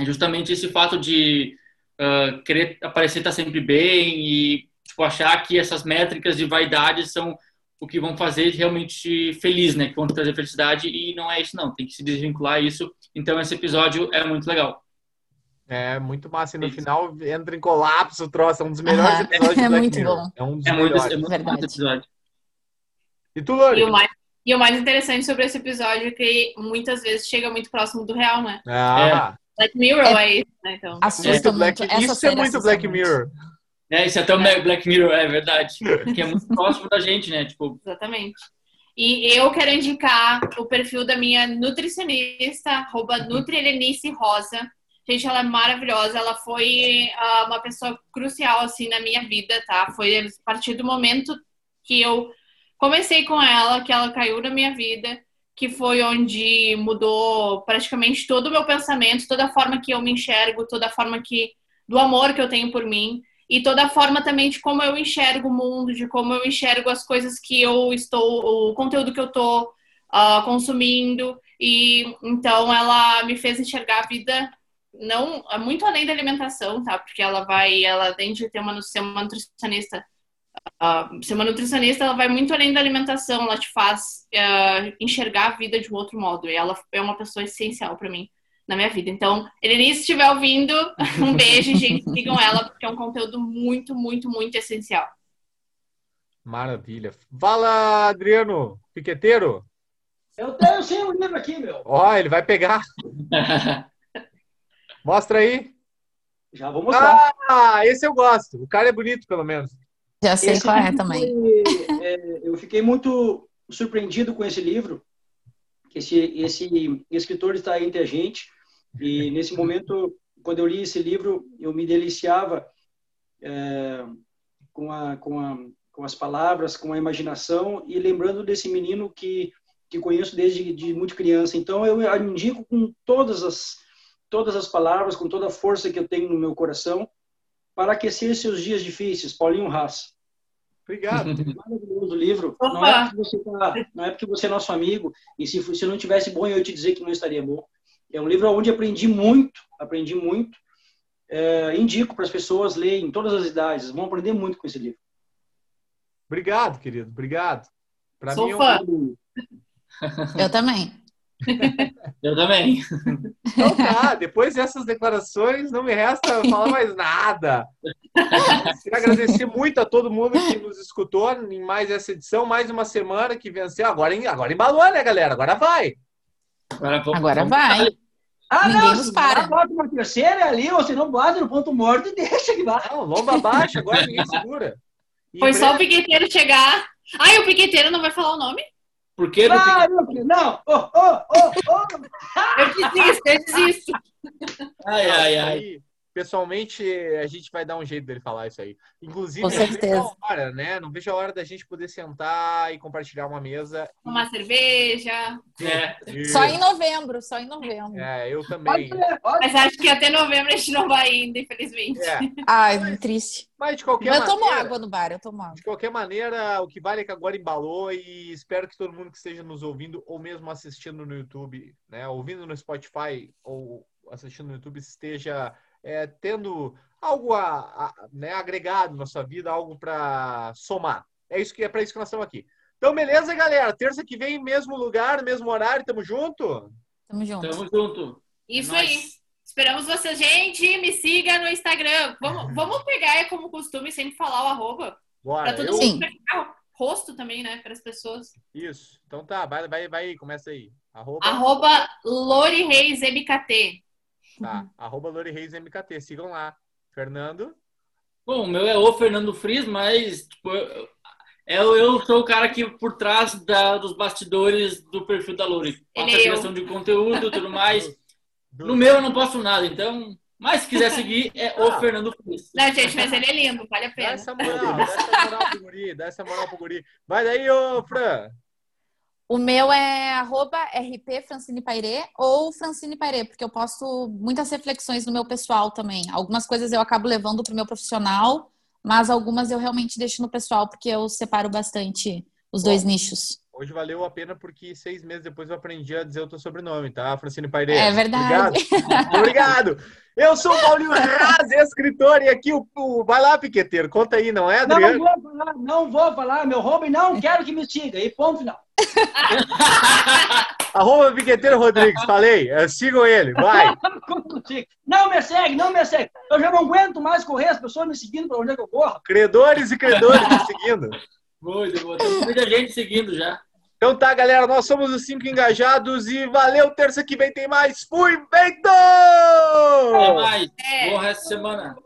é justamente esse fato de uh, querer aparecer estar tá sempre bem e tipo, achar que essas métricas de vaidade são o que vão fazer realmente feliz, né? Que vão trazer felicidade e não é isso não, tem que se desvincular isso. Então esse episódio é muito legal. É muito massa. E no final entra em colapso o troço. É um dos melhores episódios é muito Mirror. bom. É um dos é melhores. Muito, é muito Verdade. episódio. E tu, Lori? E o, mais, e o mais interessante sobre esse episódio é que muitas vezes chega muito próximo do real, né? Ah. É. Black Mirror é, é isso, né? Então. Assusta muito. Black, isso é muito Black Mirror. É, isso é até o Black Mirror, é verdade. Que é muito próximo da gente, né? Tipo... Exatamente. E eu quero indicar o perfil da minha nutricionista, arroba Rosa. Gente, ela é maravilhosa. Ela foi uh, uma pessoa crucial, assim, na minha vida, tá? Foi a partir do momento que eu comecei com ela, que ela caiu na minha vida que foi onde mudou praticamente todo o meu pensamento, toda a forma que eu me enxergo, toda a forma que do amor que eu tenho por mim e toda a forma também de como eu enxergo o mundo, de como eu enxergo as coisas que eu estou, o conteúdo que eu estou uh, consumindo e então ela me fez enxergar a vida não muito além da alimentação, tá? Porque ela vai, ela tem de ter uma, ser uma nutricionista Uh, ser uma nutricionista, ela vai muito além da alimentação, ela te faz uh, enxergar a vida de um outro modo. E ela é uma pessoa essencial para mim na minha vida. Então, Elenice, se estiver ouvindo, um beijo, gente. Sigam ela, porque é um conteúdo muito, muito, muito essencial. Maravilha. Fala, Adriano, piqueteiro. Eu tenho sim um livro aqui, meu. Ó, ele vai pegar. Mostra aí. Já vou mostrar. Ah, esse eu gosto. O cara é bonito, pelo menos. Já sei esse qual é também. É, eu fiquei muito surpreendido com esse livro. Esse, esse escritor está entre a gente. E nesse momento, quando eu li esse livro, eu me deliciava é, com, a, com, a, com as palavras, com a imaginação e lembrando desse menino que, que conheço desde de muito criança. Então, eu indico com todas as, todas as palavras, com toda a força que eu tenho no meu coração, para aquecer seus dias difíceis, Paulinho Haas. Obrigado. Maravilhoso livro. Não é, porque você tá, não é porque você é nosso amigo, e se, se não tivesse bom, eu ia te dizer que não estaria bom. É um livro onde aprendi muito, aprendi muito. É, indico para as pessoas lerem em todas as idades, vão aprender muito com esse livro. Obrigado, querido. Obrigado. Pra Sou mim é um fã. Eu também. Eu também. Então tá, depois dessas declarações, não me resta falar mais nada. Queria agradecer muito a todo mundo que nos escutou em mais essa edição, mais uma semana que venceu. Agora, agora embalou, né, galera? Agora vai. Agora, vamos- Agora vamos- vai. Ah, Ninguém não, nos para. bota uma terceira ali, ou se não bota no ponto morto e deixa que vá. Não, lomba baixa, agora ninguém segura. E Foi só o breve- piqueteiro chegar. Ai, o piqueteiro não vai falar o nome? Por que do Ah, meu filho, não, ô, ô, ô, ô. Eu desisto, eu desisto. Ai, Não, ai, ai. Pessoalmente, a gente vai dar um jeito dele falar isso aí. Inclusive, Com não vejo certeza. a hora, né? Não vejo a hora da gente poder sentar e compartilhar uma mesa. Uma cerveja. É. Só em novembro, só em novembro. É, eu Pode também. ser, pode Mas acho que até novembro a gente não vai indo, infelizmente. É, Ai, triste. mas de qualquer Eu tomo maneira, água no bar, eu tomo água. de qualquer maneira, o que vale é que agora embalou e espero que todo mundo que esteja nos ouvindo ou mesmo assistindo no YouTube, né, ouvindo no Spotify ou assistindo no YouTube esteja é, tendo algo a, a- né, agregado na sua vida, algo para somar. É isso que é para isso que nós estamos aqui. Então, beleza, galera. Terça que vem, mesmo lugar, mesmo horário, tamo junto. Tamo junto. Tamo junto. Isso Nós. aí. Esperamos você, gente. Me siga no Instagram. Vamos, vamos pegar, é como costume, sempre falar o arroba. Bora. Pra todo Eu- mundo pegar o rosto também, né? Para as pessoas. Isso. Então tá, vai, vai, vai, começa aí. Arroba, Arroba Lori Reis MKT. Tá. Arroba Lori Reis MKT. Sigam lá. Fernando. Bom, o meu é o Fernando Fris, mas tipo, eu, eu, sou o cara que por trás da- dos bastidores do perfil da Lori. Faço a é criação de conteúdo e tudo mais. Do- No meu eu não posso nada, então. Mas se quiser seguir, é o Ah. Fernando Fris. Não, gente, mas ele é lindo, vale a Dá pena. essa moral, dá essa moral pro guri, dá essa moral pro guri. Vai daí, ô Fran. O meu é arroba RP Francine Pairê ou Francine Pairê, porque eu posto muitas reflexões no meu pessoal também. Algumas coisas eu acabo levando para o meu profissional, mas algumas eu realmente deixo no pessoal, porque eu separo bastante os dois nichos. Hoje valeu a pena porque seis meses depois eu aprendi a dizer o teu sobrenome, tá? Francine Pairê. É verdade. Obrigado. Obrigado. Eu sou o Paulinho Raz, escritor, e aqui o, o- Vai lá, Piqueteiro, conta aí, não é, Não Adriano? vou falar, não vou falar, meu hobby, não quero que me siga. E ponto final. Arroba Piqueteiro Rodrigues, falei. É, Sigam ele, vai. Não me segue, não me segue. Eu já não aguento mais correr, as pessoas me seguindo para onde é que eu corro. Credores e credores me seguindo. Muito bom. Tem muita gente seguindo já. Então tá, galera, nós somos os cinco engajados e valeu, terça que vem tem mais. Fui, feito! Até mais. É. De semana.